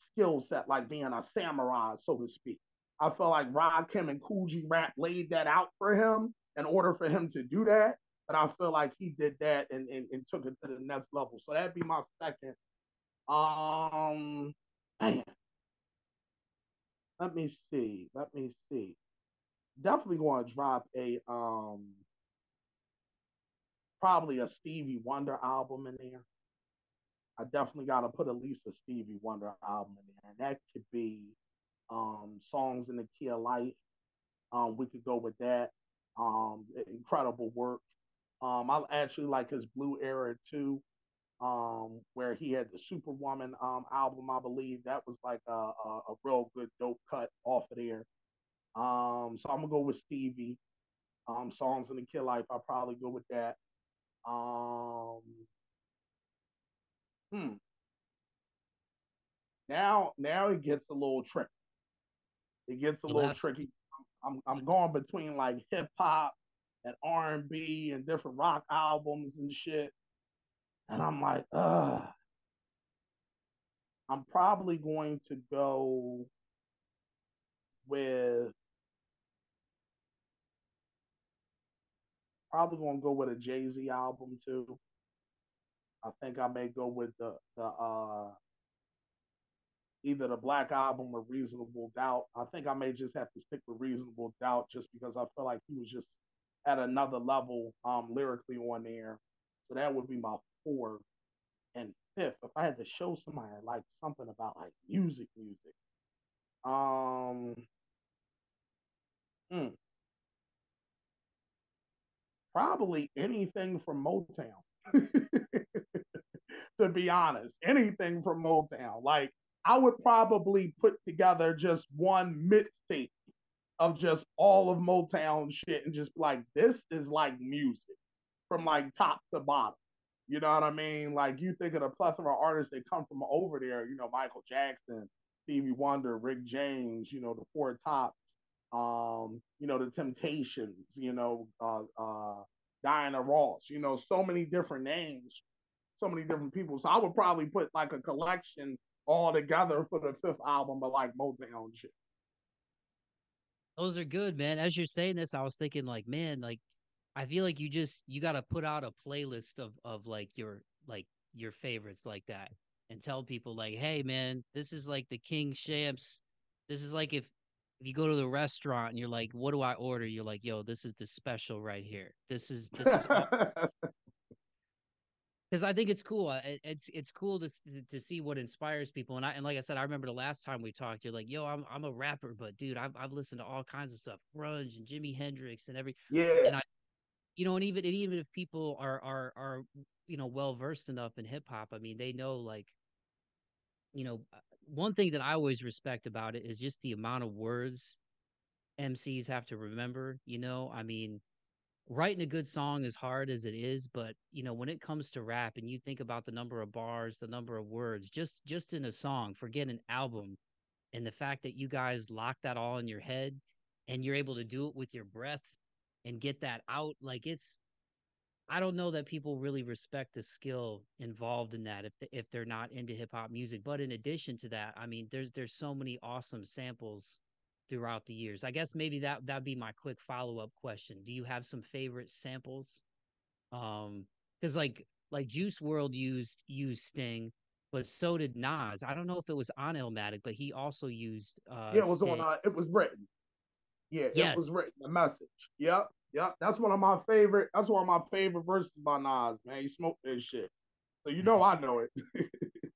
skill set, like being a samurai, so to speak. I felt like Rod Rakim and Kool G Rap laid that out for him in order for him to do that. But I feel like he did that and, and, and took it to the next level. So that'd be my second. Um, man, let me see. Let me see. Definitely going to drop a um probably a Stevie Wonder album in there. I definitely got to put at least a Stevie Wonder album in there, and that could be um songs in the key of life. Um, we could go with that. Um, incredible work. Um, I actually like his Blue Era too um, where he had the Superwoman um, album, I believe. That was like a, a, a, real good dope cut off of there. Um, so I'm gonna go with Stevie. Um, Songs in the Kill Life, I'll probably go with that. Um, hmm. Now, now it gets a little tricky. It gets a little tricky. I'm, I'm going between like hip hop and R and B and different rock albums and shit. And I'm like, ugh. I'm probably going to go with probably gonna go with a Jay Z album too. I think I may go with the the uh either the Black Album or Reasonable Doubt. I think I may just have to stick with Reasonable Doubt just because I feel like he was just at another level um lyrically on there. So that would be my fourth and fifth. If I had to show somebody like something about like music, music, um, hmm, probably anything from Motown. to be honest, anything from Motown. Like I would probably put together just one mixtape of just all of Motown shit and just like this is like music from like top to bottom. You know what I mean? Like you think of the plethora of artists that come from over there, you know, Michael Jackson, Stevie Wonder, Rick James, you know, the Four Tops, um, you know, the Temptations, you know, uh, uh, Diana Ross, you know, so many different names, so many different people. So I would probably put like a collection all together for the fifth album of like Motown shit. Those are good, man. As you're saying this, I was thinking like, man, like I feel like you just you got to put out a playlist of of like your like your favorites like that. and tell people like, "Hey, man, this is like the King Shampz. This is like if if you go to the restaurant and you're like, "What do I order?" You're like, "Yo, this is the special right here. This is this is." Because I think it's cool. It's it's cool to to see what inspires people. And I and like I said, I remember the last time we talked. You're like, "Yo, I'm I'm a rapper, but dude, I've I've listened to all kinds of stuff, grunge and Jimi Hendrix and every yeah." And I, you know, and even and even if people are are are you know well versed enough in hip hop, I mean, they know like you know, uh, one thing that I always respect about it is just the amount of words MCs have to remember. You know, I mean, writing a good song as hard as it is, but you know, when it comes to rap and you think about the number of bars, the number of words, just just in a song, forget an album, and the fact that you guys lock that all in your head and you're able to do it with your breath and get that out, like it's I don't know that people really respect the skill involved in that if if they're not into hip hop music. But in addition to that, I mean, there's there's so many awesome samples throughout the years. I guess maybe that that'd be my quick follow up question. Do you have some favorite samples? Um, because like like Juice WRLD used used Sting, but so did Nas. I don't know if it was on Illmatic, but he also used uh Yeah, it was Sting. on uh, it was written. Yeah, yes. it was written, the message. Yep. Yep, that's one of my favorite. That's one of my favorite verses by Nas. Man, he smoked this shit, so you know I know it.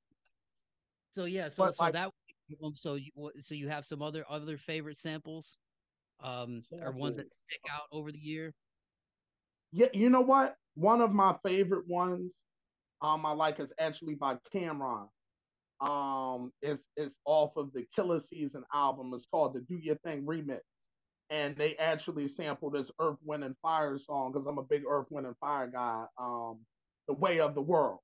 so yeah, so but so like, that so you so you have some other other favorite samples, um, or ones that stick out over the year. Yeah, you know what? One of my favorite ones, um, I like is actually by Cam'ron. Um, it's it's off of the Killa Season album. It's called the Do Your Thing remix and they actually sampled this Earth, Wind, and Fire song because I'm a big Earth, Wind, and Fire guy. Um, the way of the world,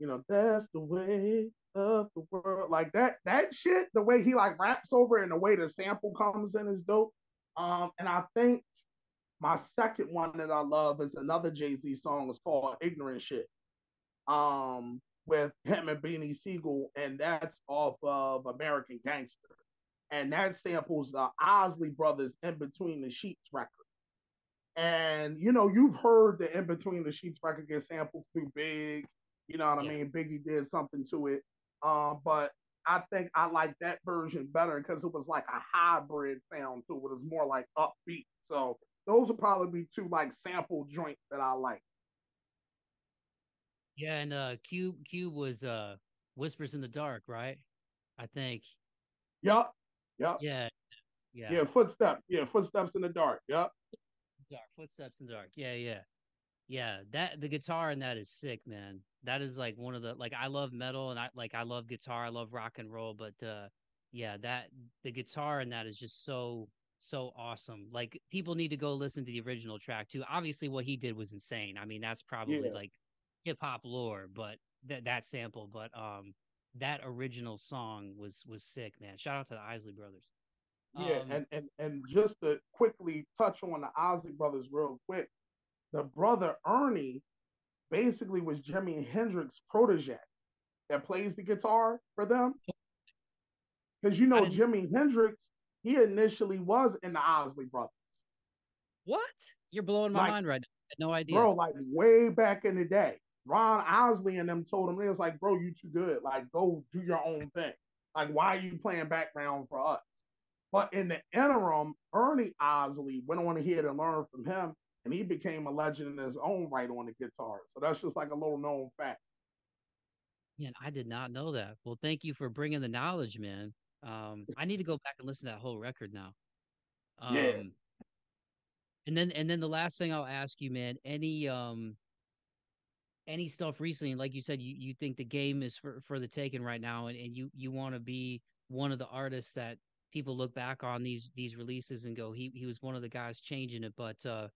you know, that's the way of the world. Like that, that shit. The way he like raps over and the way the sample comes in is dope. Um, and I think my second one that I love is another Jay Z song. It's called Ignorant Shit. Um, with him and Beanie Sigel, and that's off of American Gangster and that samples the Isley Brothers "In Between the Sheets" record. And you know, you've heard the "In Between the Sheets" record get sampled through Big. You know what yeah. I mean? Biggie did something to it, um, but I think I like that version better because it was like a hybrid sound to it. It was more like upbeat. So those would probably be two like sample joints that I like. Yeah, and uh Cube Cube was uh Whispers in the Dark, right? I think. Yep. Yep. Yeah. Yeah. Yeah. Footsteps. Yeah. Footsteps in the dark. Yep. Dark. Footsteps in the dark. Yeah. Yeah. Yeah. That the guitar in that is sick, man. That is like one of the like I love metal and I like I love guitar. I love rock and roll, but uh yeah, that the guitar in that is just so so awesome. Like people need to go listen to the original track too. Obviously, what he did was insane. I mean, that's probably yeah. like hip hop lore, but that that sample. But um, that original song was was sick, man. Shout out to the Isley Brothers. Yeah, um, and, and and just to quickly touch on the Isley Brothers real quick, the brother Ernie basically was Jimi Hendrix's protege that plays the guitar for them. Because you know Jimi Hendrix, he initially was in the Isley Brothers. What? You're blowing my like, mind right now. no idea. Bro, like way back in the day. Ron Isley and them told him, they was like, bro, you too good. Like, go do your own thing. Like, why are you playing background for us? But in the interim, Ernie Isley went on ahead and learned from him, and he became a legend in his own right on the guitar. So that's just like a little known fact. Man, I did not know that. Well, thank you for bringing the knowledge, man. Um, I need to go back and listen to that whole record now. Um, yeah. And then, and then the last thing I'll ask you, man, any um, any stuff recently, like you said, you, you think the game is for, for the taking right now, and, and you you want to be one of the artists that people look back on these these releases and go, he he was one of the guys changing it. But uh,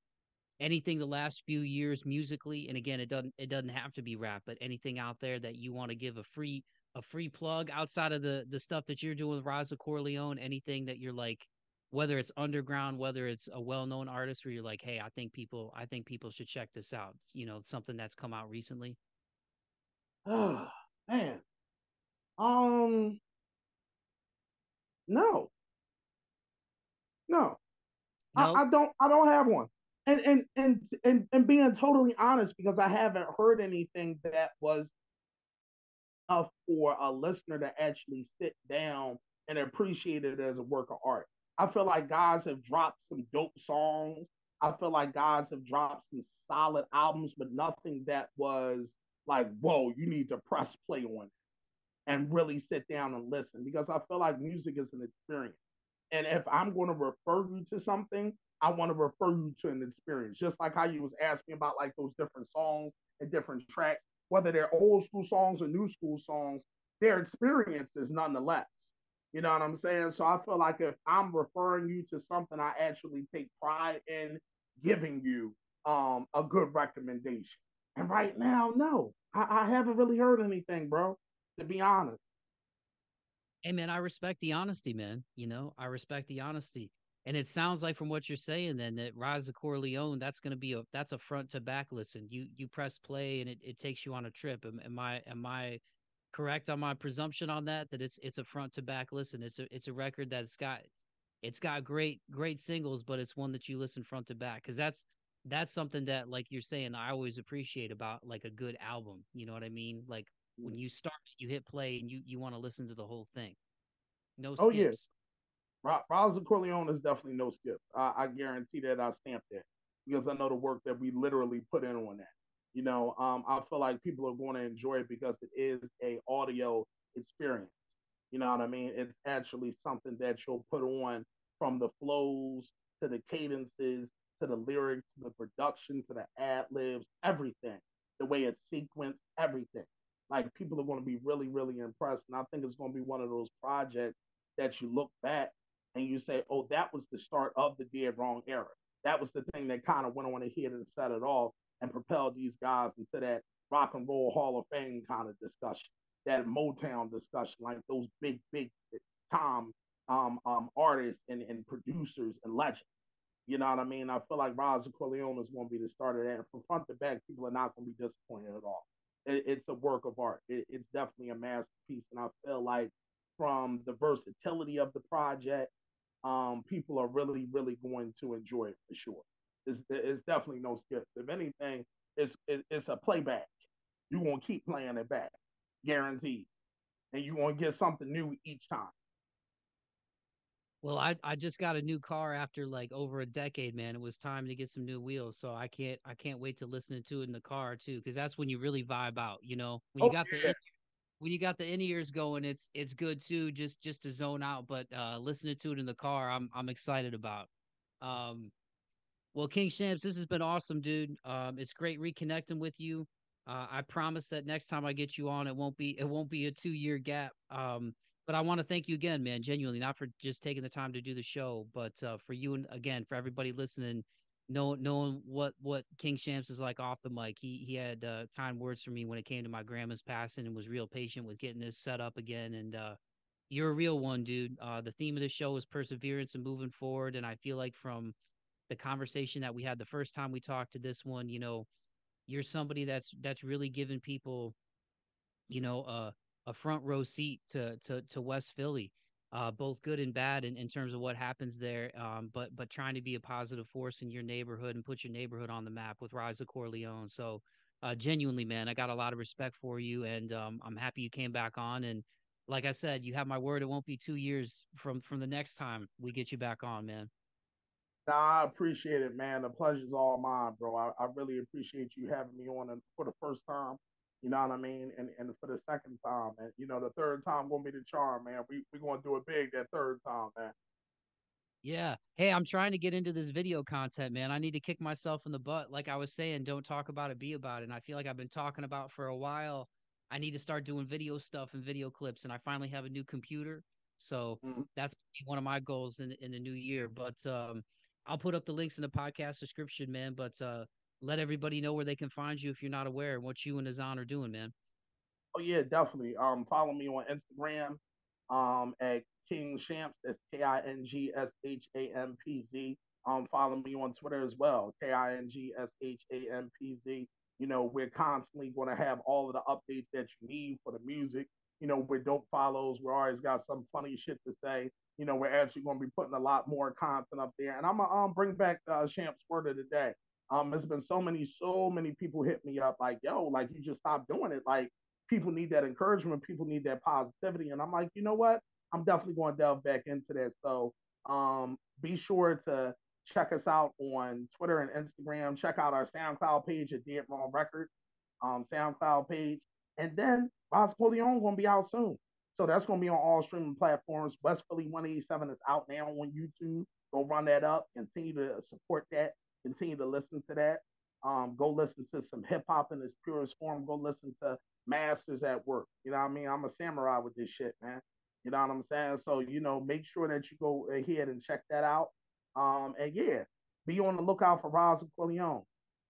anything the last few years musically, and again, it doesn't it doesn't have to be rap, but anything out there that you want to give a free a free plug outside of the the stuff that you're doing with Rise of Corleone, anything that you're like whether it's underground, whether it's a well-known artist where you're like, hey, I think people, I think people should check this out. You know, something that's come out recently. Oh man, um, no, no, nope. I, I don't, I don't have one. And and and and and being totally honest, because I haven't heard anything that was enough for a listener to actually sit down and appreciate it as a work of art. I feel like guys have dropped some dope songs. I feel like guys have dropped some solid albums, but nothing that was like, whoa, you need to press play on it and really sit down and listen because I feel like music is an experience. And if I'm going to refer you to something, I want to refer you to an experience. Just like how you was asking about like those different songs and different tracks, whether they're old school songs or new school songs, their experiences nonetheless. You know what I'm saying? So I feel like if I'm referring you to something, I actually take pride in giving you um, a good recommendation. And right now, no, I, I haven't really heard anything, bro. To be honest. Hey man, I respect the honesty, man. You know, I respect the honesty. And it sounds like from what you're saying then that Rise of Corleone, that's gonna be a that's a front to back listen. You you press play and it, it takes you on a trip. Am, am I am I correct on my presumption on that? That it's it's a front to back listen. It's a it's a record that's got it's got great great singles, but it's one that you listen front to back because that's that's something that like you're saying I always appreciate about like a good album. You know what I mean? Like when mm. you start, you hit play and you you want to listen to the whole thing. No oh, skips. Oh yes, Of Corleone is definitely no skip. I, I guarantee that I stamp that because I know the work that we literally put in on that. You know, um, I feel like people are going to enjoy it because it is a audio experience. You know what I mean? It's actually something that you'll put on from the flows to the cadences to the lyrics to the production to the ad libs, everything. The way it's sequenced, everything like people are going to be really, really impressed. And I think it's going to be one of those projects that you look back and you say, oh, that was the start of the dead wrong era. That was the thing that kind of went on ahead and set it off and propelled these guys into that rock and roll Hall of Fame kind of discussion, that Motown discussion, like those big, big time um, um, artists and, and producers and legends. You know what I mean? I feel like of Corleone is going to be the start of that. From front to back, people are not going to be disappointed at all it, it's a work of art. It, it's definitely a masterpiece, and I feel like from the versatility of the project, um, people are really, really going to enjoy it for sure. It's, it's definitely no skip. If anything, it's it, it's a playback. You're gonna keep playing it back, guaranteed, and you're gonna get something new each time. Well, I I just got a new car after like over a decade, man. It was time to get some new wheels, so I can't I can't wait to listen to it in the car too, because that's when you really vibe out. You know, when you oh, got yeah. the when you got the in ears going, it's it's good too, just just to zone out. But uh listening to it in the car, I'm I'm excited about. Um, well, King Shampz, this has been awesome, dude. Um, it's great reconnecting with you. Uh, I promise that next time I get you on, it won't be it won't be a two year gap. Um, but I want to thank you again, man, genuinely, not for just taking the time to do the show, but uh, for you and again for everybody listening, know, knowing what what King Shampz is like off the mic. He he had uh, kind words for me when it came to my grandma's passing and was real patient with getting this set up again. And uh, you're a real one, dude. Uh, the theme of the show is perseverance and moving forward, and I feel like from the conversation that we had the first time we talked to this one, you know, you're somebody that's that's really giving people, you know, a front row seat to to to West Philly, uh, both good and bad in, in terms of what happens there. Um, but but trying to be a positive force in your neighborhood and put your neighborhood on the map with Rise of Corleone. So uh, genuinely, man, I got a lot of respect for you, and um, I'm happy you came back on. And like I said, you have my word; it won't be two years from from the next time we get you back on, man. Nah, I appreciate it, man. The pleasure's all mine, bro. I, I really appreciate you having me on for the first time. You know what I mean? And and for the second time, and you know the third time gonna be the charm, man. We we gonna do it big that third time, man. Yeah. Hey, I'm trying to get into this video content, man. I need to kick myself in the butt. Like I was saying, don't talk about it, be about it. And I feel like I've been talking about for a while. I need to start doing video stuff and video clips. And I finally have a new computer. So mm-hmm. that's one of my goals in in the new year. But um, I'll put up the links in the podcast description, man. But uh, let everybody know where they can find you if you're not aware what you and Azzan are doing, man. Oh yeah, definitely. Um, follow me on Instagram, um, at King Shampz. That's K I N G S H A M P Z. Um, follow me on Twitter as well, K I N G S H A M P Z. You know, we're constantly going to have all of the updates that you need for the music. You know, we're dope follows. We're always got some funny shit to say. You know, we're actually going to be putting a lot more content up there. And I'm going to um, bring back uh, Shampz' word of the day. Um, there's been so many, so many people hit me up like, yo, like you just stopped doing it. Like, people need that encouragement, people need that positivity. And I'm like, you know what? I'm definitely going to delve back into that. So um, be sure to check us out on Twitter and Instagram. Check out our SoundCloud page at Dead Wrong Records, um, SoundCloud page. And then Corleone going to be out soon. So that's going to be on all streaming platforms. West Philly 187 is out now on YouTube. Go run that up. Continue to support that. Continue to listen to that. Um, go listen to some hip hop in its purest form. Go listen to Masters at Work. You know what I mean? I'm a samurai with this shit, man. You know what I'm saying? So, you know, make sure that you go ahead and check that out. Um, and yeah, be on the lookout for Roz Corleone.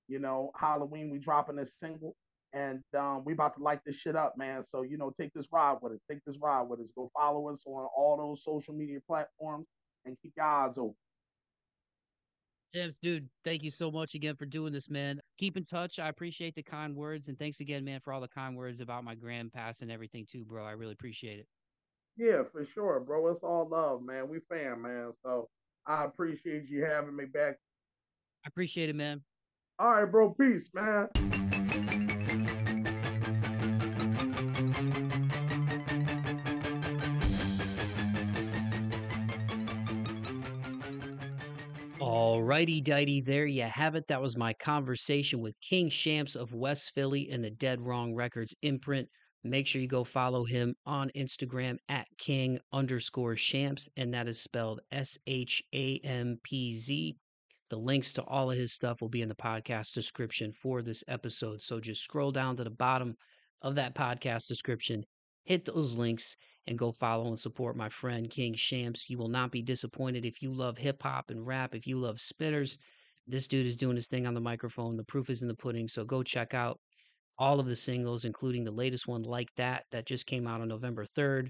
You know, Halloween, we dropping this single and um, we about to light this shit up, man. So, you know, take this ride with us. Take this ride with us. Go follow us on all those social media platforms and keep your eyes open. James, dude, thank you so much again for doing this, man. Keep in touch. I appreciate the kind words. And thanks again, man, for all the kind words about my grand pass and everything, too, bro. I really appreciate it. Yeah, for sure, bro. It's all love, man. We fam, man. So I appreciate you having me back. I appreciate it, man. All right, bro. Peace, man. Alrighty, dighty, there you have it. That was my conversation with King Shampz of West Philly and the Dead Wrong Records imprint. Make sure you go follow him on Instagram at King underscore Shampz, and that is spelled S H A M P Z. The links to all of his stuff will be in the podcast description for this episode. So just scroll down to the bottom of that podcast description, hit those links, and go follow and support my friend King Shampz. You will not be disappointed if you love hip hop and rap, if you love spitters. This dude is doing his thing on the microphone. The proof is in the pudding. So go check out all of the singles, including the latest one, Like That, that just came out on November 3rd.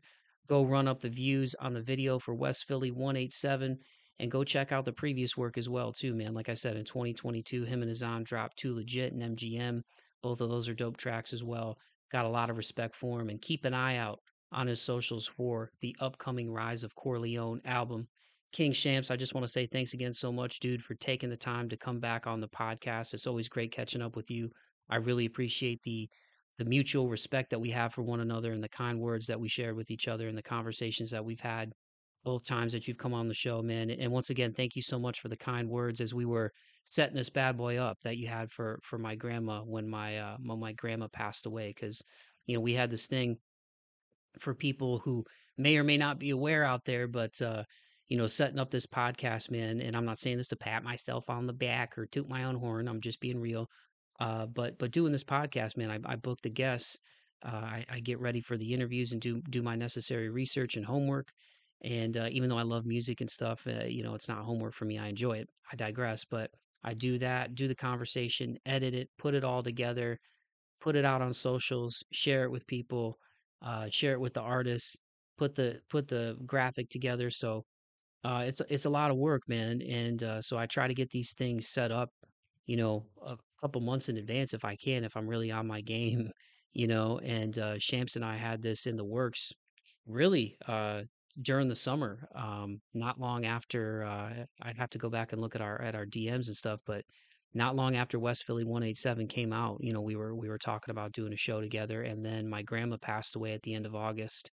Go run up the views on the video for West Philly 187 and go check out the previous work as well, too, man. Like I said, in 2022, him and Azzan dropped Too Legit and MGM. Both of those are dope tracks as well. Got a lot of respect for him and keep an eye out on his socials for the upcoming Rise of Corleone album. King Shampz, I just want to say thanks again so much, dude, for taking the time to come back on the podcast. It's always great catching up with you. I really appreciate the the mutual respect that we have for one another and the kind words that we shared with each other and the conversations that we've had both times that you've come on the show, man. And once again, thank you so much for the kind words as we were setting this bad boy up that you had for for my grandma when my uh when my grandma passed away cuz you know, we had this thing for people who may or may not be aware out there, but uh, you know, setting up this podcast, man, and I'm not saying this to pat myself on the back or toot my own horn. I'm just being real. Uh, but but doing this podcast, man, I, I book the guests. Uh, I, I, get ready for the interviews and do do my necessary research and homework. And uh, even though I love music and stuff, uh, you know, it's not homework for me. I enjoy it. I digress, but I do that, do the conversation, edit it, put it all together, put it out on socials, share it with people uh, share it with the artists, put the put the graphic together. So uh, it's it's a lot of work, man. And uh, so I try to get these things set up, you know, a couple months in advance if I can, if I'm really on my game, you know. And uh, Shampz and I had this in the works, really. Uh, during the summer, um, not long after, uh, I'd have to go back and look at our at our DMs and stuff, but not long after West Philly 187 came out, you know, we were we were talking about doing a show together and then my grandma passed away at the end of August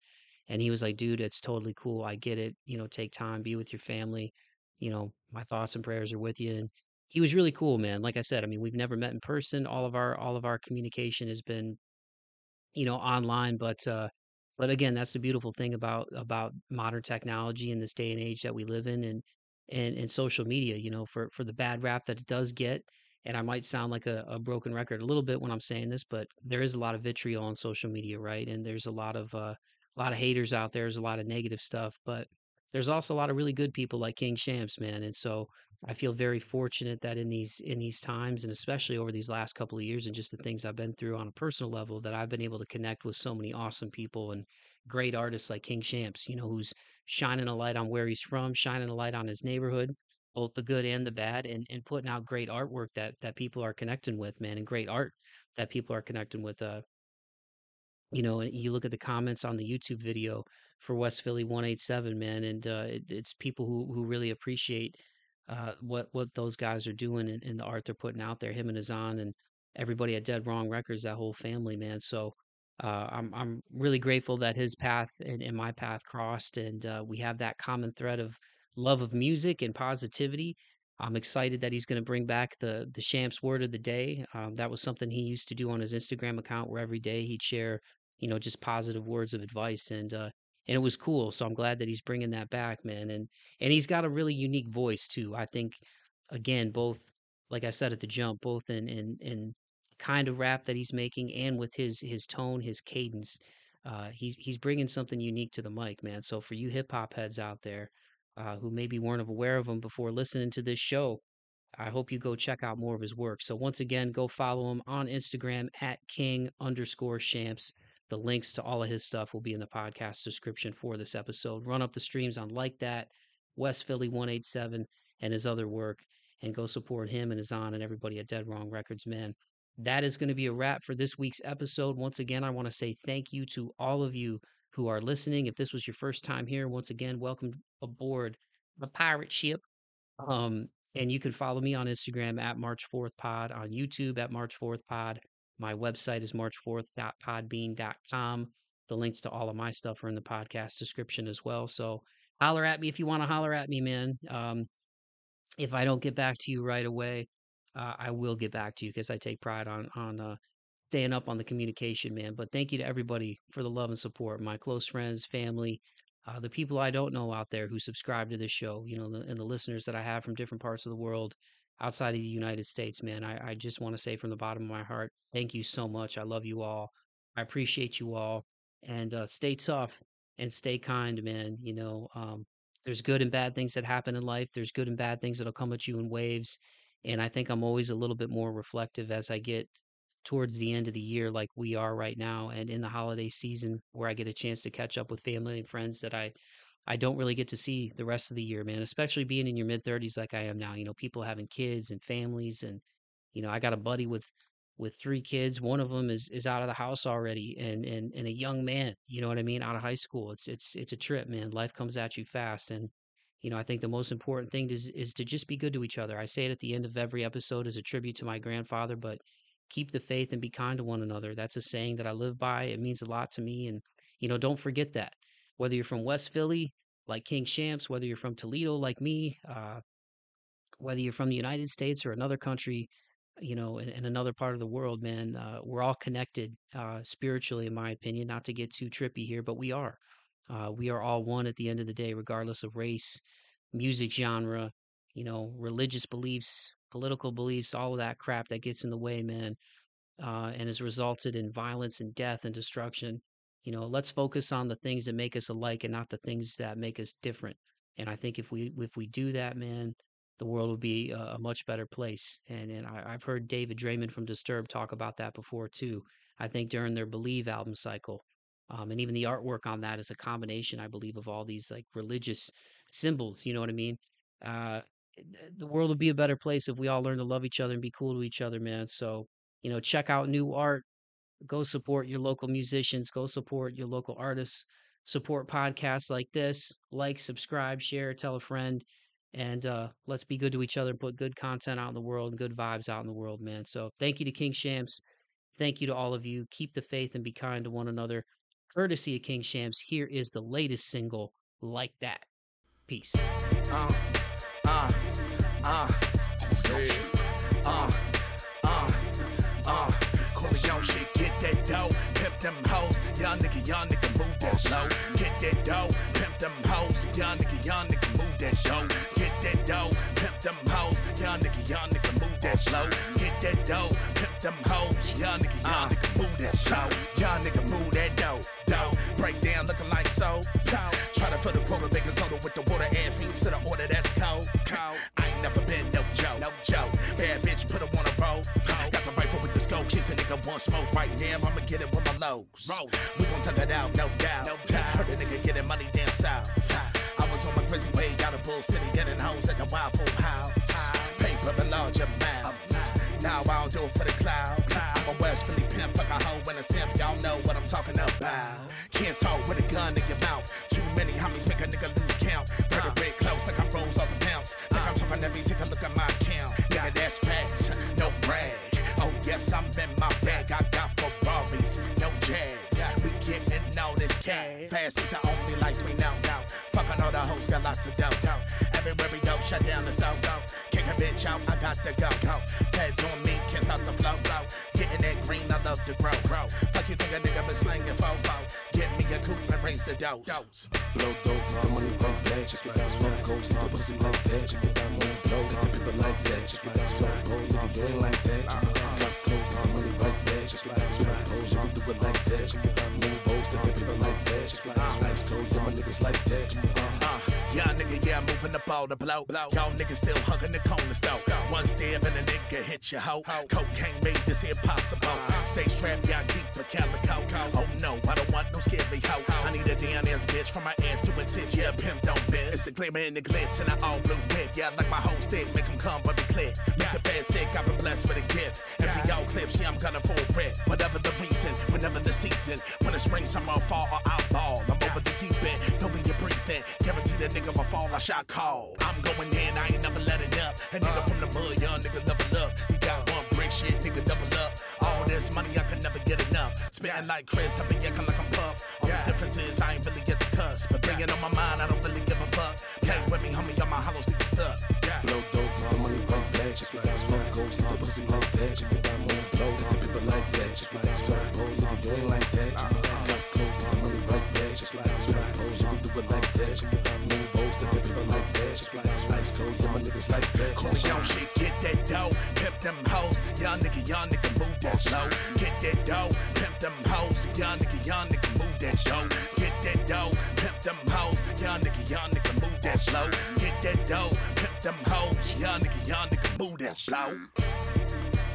and he was like, "Dude, it's totally cool. I get it. You know, take time, be with your family. You know, my thoughts and prayers are with you." And he was really cool, man. Like I said, I mean, we've never met in person. All of our all of our communication has been you know, online, but uh but again, that's the beautiful thing about about modern technology in this day and age that we live in and and and social media, you know, for for the bad rap that it does get. And I might sound like a, a broken record a little bit when I'm saying this, but there is a lot of vitriol on social media, right? And there's a lot of uh, a lot of haters out there. There's a lot of negative stuff, but there's also a lot of really good people like King Shampz, man. And so I feel very fortunate that in these in these times, and especially over these last couple of years, and just the things I've been through on a personal level, that I've been able to connect with so many awesome people and great artists like King Shampz, You know, who's shining a light on where he's from, shining a light on his neighborhood, both the good and the bad, and and putting out great artwork that that people are connecting with, man, and great art that people are connecting with. Uh, you know, you look at the comments on the YouTube video for West Philly 187, man, and uh, it, it's people who who really appreciate uh, what what those guys are doing and, and, the art they're putting out there. Him and Azzan and everybody at Dead Wrong Records, that whole family, man. So uh, I'm I'm really grateful that his path and, and my path crossed, and uh, we have that common thread of love of music and positivity. I'm excited that he's going to bring back the the Shampz word of the day. Um, that was something he used to do on his Instagram account, where every day he'd share, you know, just positive words of advice, and uh, and it was cool. So I'm glad that he's bringing that back, man. And and he's got a really unique voice too. I think, again, both like I said at the jump, both in in in kind of rap that he's making and with his his tone, his cadence. Uh, he's he's bringing something unique to the mic, man. So for you hip hop heads out there uh, who maybe weren't aware of him before listening to this show, I hope you go check out more of his work. So once again, go follow him on Instagram at king underscore shampz. The links to all of his stuff will be in the podcast description for this episode. Run up the streams on Like That, West Philly 187, and his other work, and go support him and Azzan and everybody at Dead Wrong Records, man that is going to be a wrap for this week's episode. Once again, I want to say thank you to all of you who are listening. If this was your first time here, once again, welcome aboard the pirate ship. Um, and you can follow me on Instagram at March 4th Pod, on YouTube at March 4th Pod. My website is march4th.podbean.com. The links to all of my stuff are in the podcast description as well. So holler at me if you want to holler at me, man. Um, if I don't get back to you right away, uh, I will get back to you because I take pride on on uh, staying up on the communication, man. But thank you to everybody for the love and support, my close friends, family, uh, the people I don't know out there who subscribe to this show, you know, the, and the listeners that I have from different parts of the world outside of the United States, man. I, I just want to say from the bottom of my heart, thank you so much. I love you all. I appreciate you all, and uh, stay tough and stay kind, man. You know, um, there's good and bad things that happen in life. There's good and bad things that'll come at you in waves and I think I'm always a little bit more reflective as I get towards the end of the year, like we are right now, and in the holiday season, where I get a chance to catch up with family and friends that I I don't really get to see the rest of the year, man. Especially being in your mid 30s like I am now. You know, people having kids and families, and you know, I got a buddy with with three kids. One of them is is out of the house already, and and and a young man. You know what I mean? Out of high school. It's it's it's a trip, man. Life comes at you fast, and you know, I think the most important thing is is to just be good to each other. I say it at the end of every episode as a tribute to my grandfather, but keep the faith and be kind to one another. That's a saying that I live by. It means a lot to me and you know, don't forget that. Whether you're from West Philly like King Shampz, whether you're from Toledo like me, uh, whether you're from the United States or another country, you know, in, in another part of the world, man, uh, we're all connected uh, spiritually, in my opinion. Not to get too trippy here, but we are. Uh, we are all one at the end of the day, regardless of race, music genre, you know, religious beliefs, political beliefs, all of that crap that gets in the way, man, uh, and has resulted in violence and death and destruction. You know, let's focus on the things that make us alike and not the things that make us different. And I think if we if we do that, man, the world will be a, a much better place. And and I, have heard David Draiman from Disturbed talk about that before too. I think during their Believe album cycle, um, and even the artwork on that is a combination, I believe, of all these like religious symbols. You know what I mean? Uh, the world would be a better place if we all learn to love each other and be cool to each other, man. So, you know, check out new art. Go support your local musicians. Go support your local artists. Support podcasts like this. Like, subscribe, share, tell a friend, and uh, let's be good to each other. and Put good content out in the world and good vibes out in the world, man. So, thank you to King Shampz. Thank you to all of you. Keep the faith and be kind to one another. Courtesy of King Shampz, here is the latest single, Like That. Peace. Uh, uh, uh, uh, uh, uh, pimp them hoes, young nigga, young nigga, move that low, get that dough, pimp them hoes, young nigga, young nigga, move that dough, get that dough, pimp them hoes, young nigga, young nigga, move that low, get that dough, pimp them hoes, young nigga, young uh. nigga, move that dough, young nigga, move that dough, dough, break down looking like so, so. Try to fill the quota, baking soda with the water and feeds to the order that's cold. cold. I ain't never been no Joe, no Joe. Bad bitch, a nigga want smoke right now. I'ma get it with my lows. We gon' tuck it out, no doubt. No doubt. Heard a nigga getting money down south. I was on my crazy way out of Bull City, getting hoes at the Wild Full House. Paper in large amounts. Now I don't do it for the cloud. I'm a West Philly pimp, fuck a hoe and a simp. Y'all know what I'm talking about. Can't talk with a gun in your mouth. Too many homies make a nigga lose count. Pretty red close like I'm rolls off the bounce. Like I'm talking every take a look at my account. Nigga, that's facts, no brag. Yes, I'm in my bag. I got Ferraris, no jag. This jack. Pass is the only life we know. Now, fucking all the hoes got lots of dough. Go. Everywhere we go, shut down the stove. Go. Kick a bitch out, I got to go. Go. Feds on me, can't stop the flow. Flow. Getting that green, I love to grow. Grow. Fuck you think a nigga been slanging fofo. Get me a coupe and raise the dose. dose. Blow dope, the money right back. Just get because smoke goes, get the pussy like that. Just because money blows, get the people like that. Just get because smoke goes, nigga, you ain't like that. Just because smoke goes, you do it like that. Move votes, get the like that. Spice code, yeah, my niggas like that. Uh, y'all nigga, yeah, moving up all the blow. Y'all niggas still hugging the corner stove. One step and a nigga hit your hoe. Cocaine made this here possible. Stay strapped, y'all keep a calico. Oh no, I don't want no scary hoe. I need a damn ass bitch from my ass to a tit. Yeah, pimp don't biz. It's the glimmer and the glitz and I all blue whip. Yeah, like my whole stick, make them come but be clear. Make the fast sick, I've been blessed with a gift. Empty y'all clips, yeah, I'm gonna full prep. Whatever the reason, whenever the season. When it's spring, summer, fall, or out ball. I'm over the deep end, don't leave you breathing. Guarantee that nigga my fall, I shot call. I'm going in, I ain't never letting up. A nigga from the mud, young nigga level up. You got one brick shit, nigga double up. All this money, I can never get enough. Spitting like Chris, I be yakking like I'm Puff. All the difference is I ain't really get the cuss. But bringing on my mind, I don't really give a fuck. Play with me, homie, on my hollows, nigga stuck. Blow dope, get the money right back. Just because smoke goes, the pussy like that. Just because money blows, the people like that. Just because smoke goes, nigga, you ain't like that. Just got clothes, get the money right back. Just because smoke goes, you do it like that. Move votes, get the people like that. Spice code, yeah, my niggas like that. Coolio shit, get that dough, pimp them hoes. Young nigga, young nigga, move that low. Get that dough, pimp them hoes. Young nigga, young nigga, move that dough. Get that dough, pimp them hoes. Young nigga, young nigga, move that low. Get that dough, pimp them hoes. Young nigga, young nigga, move that blow.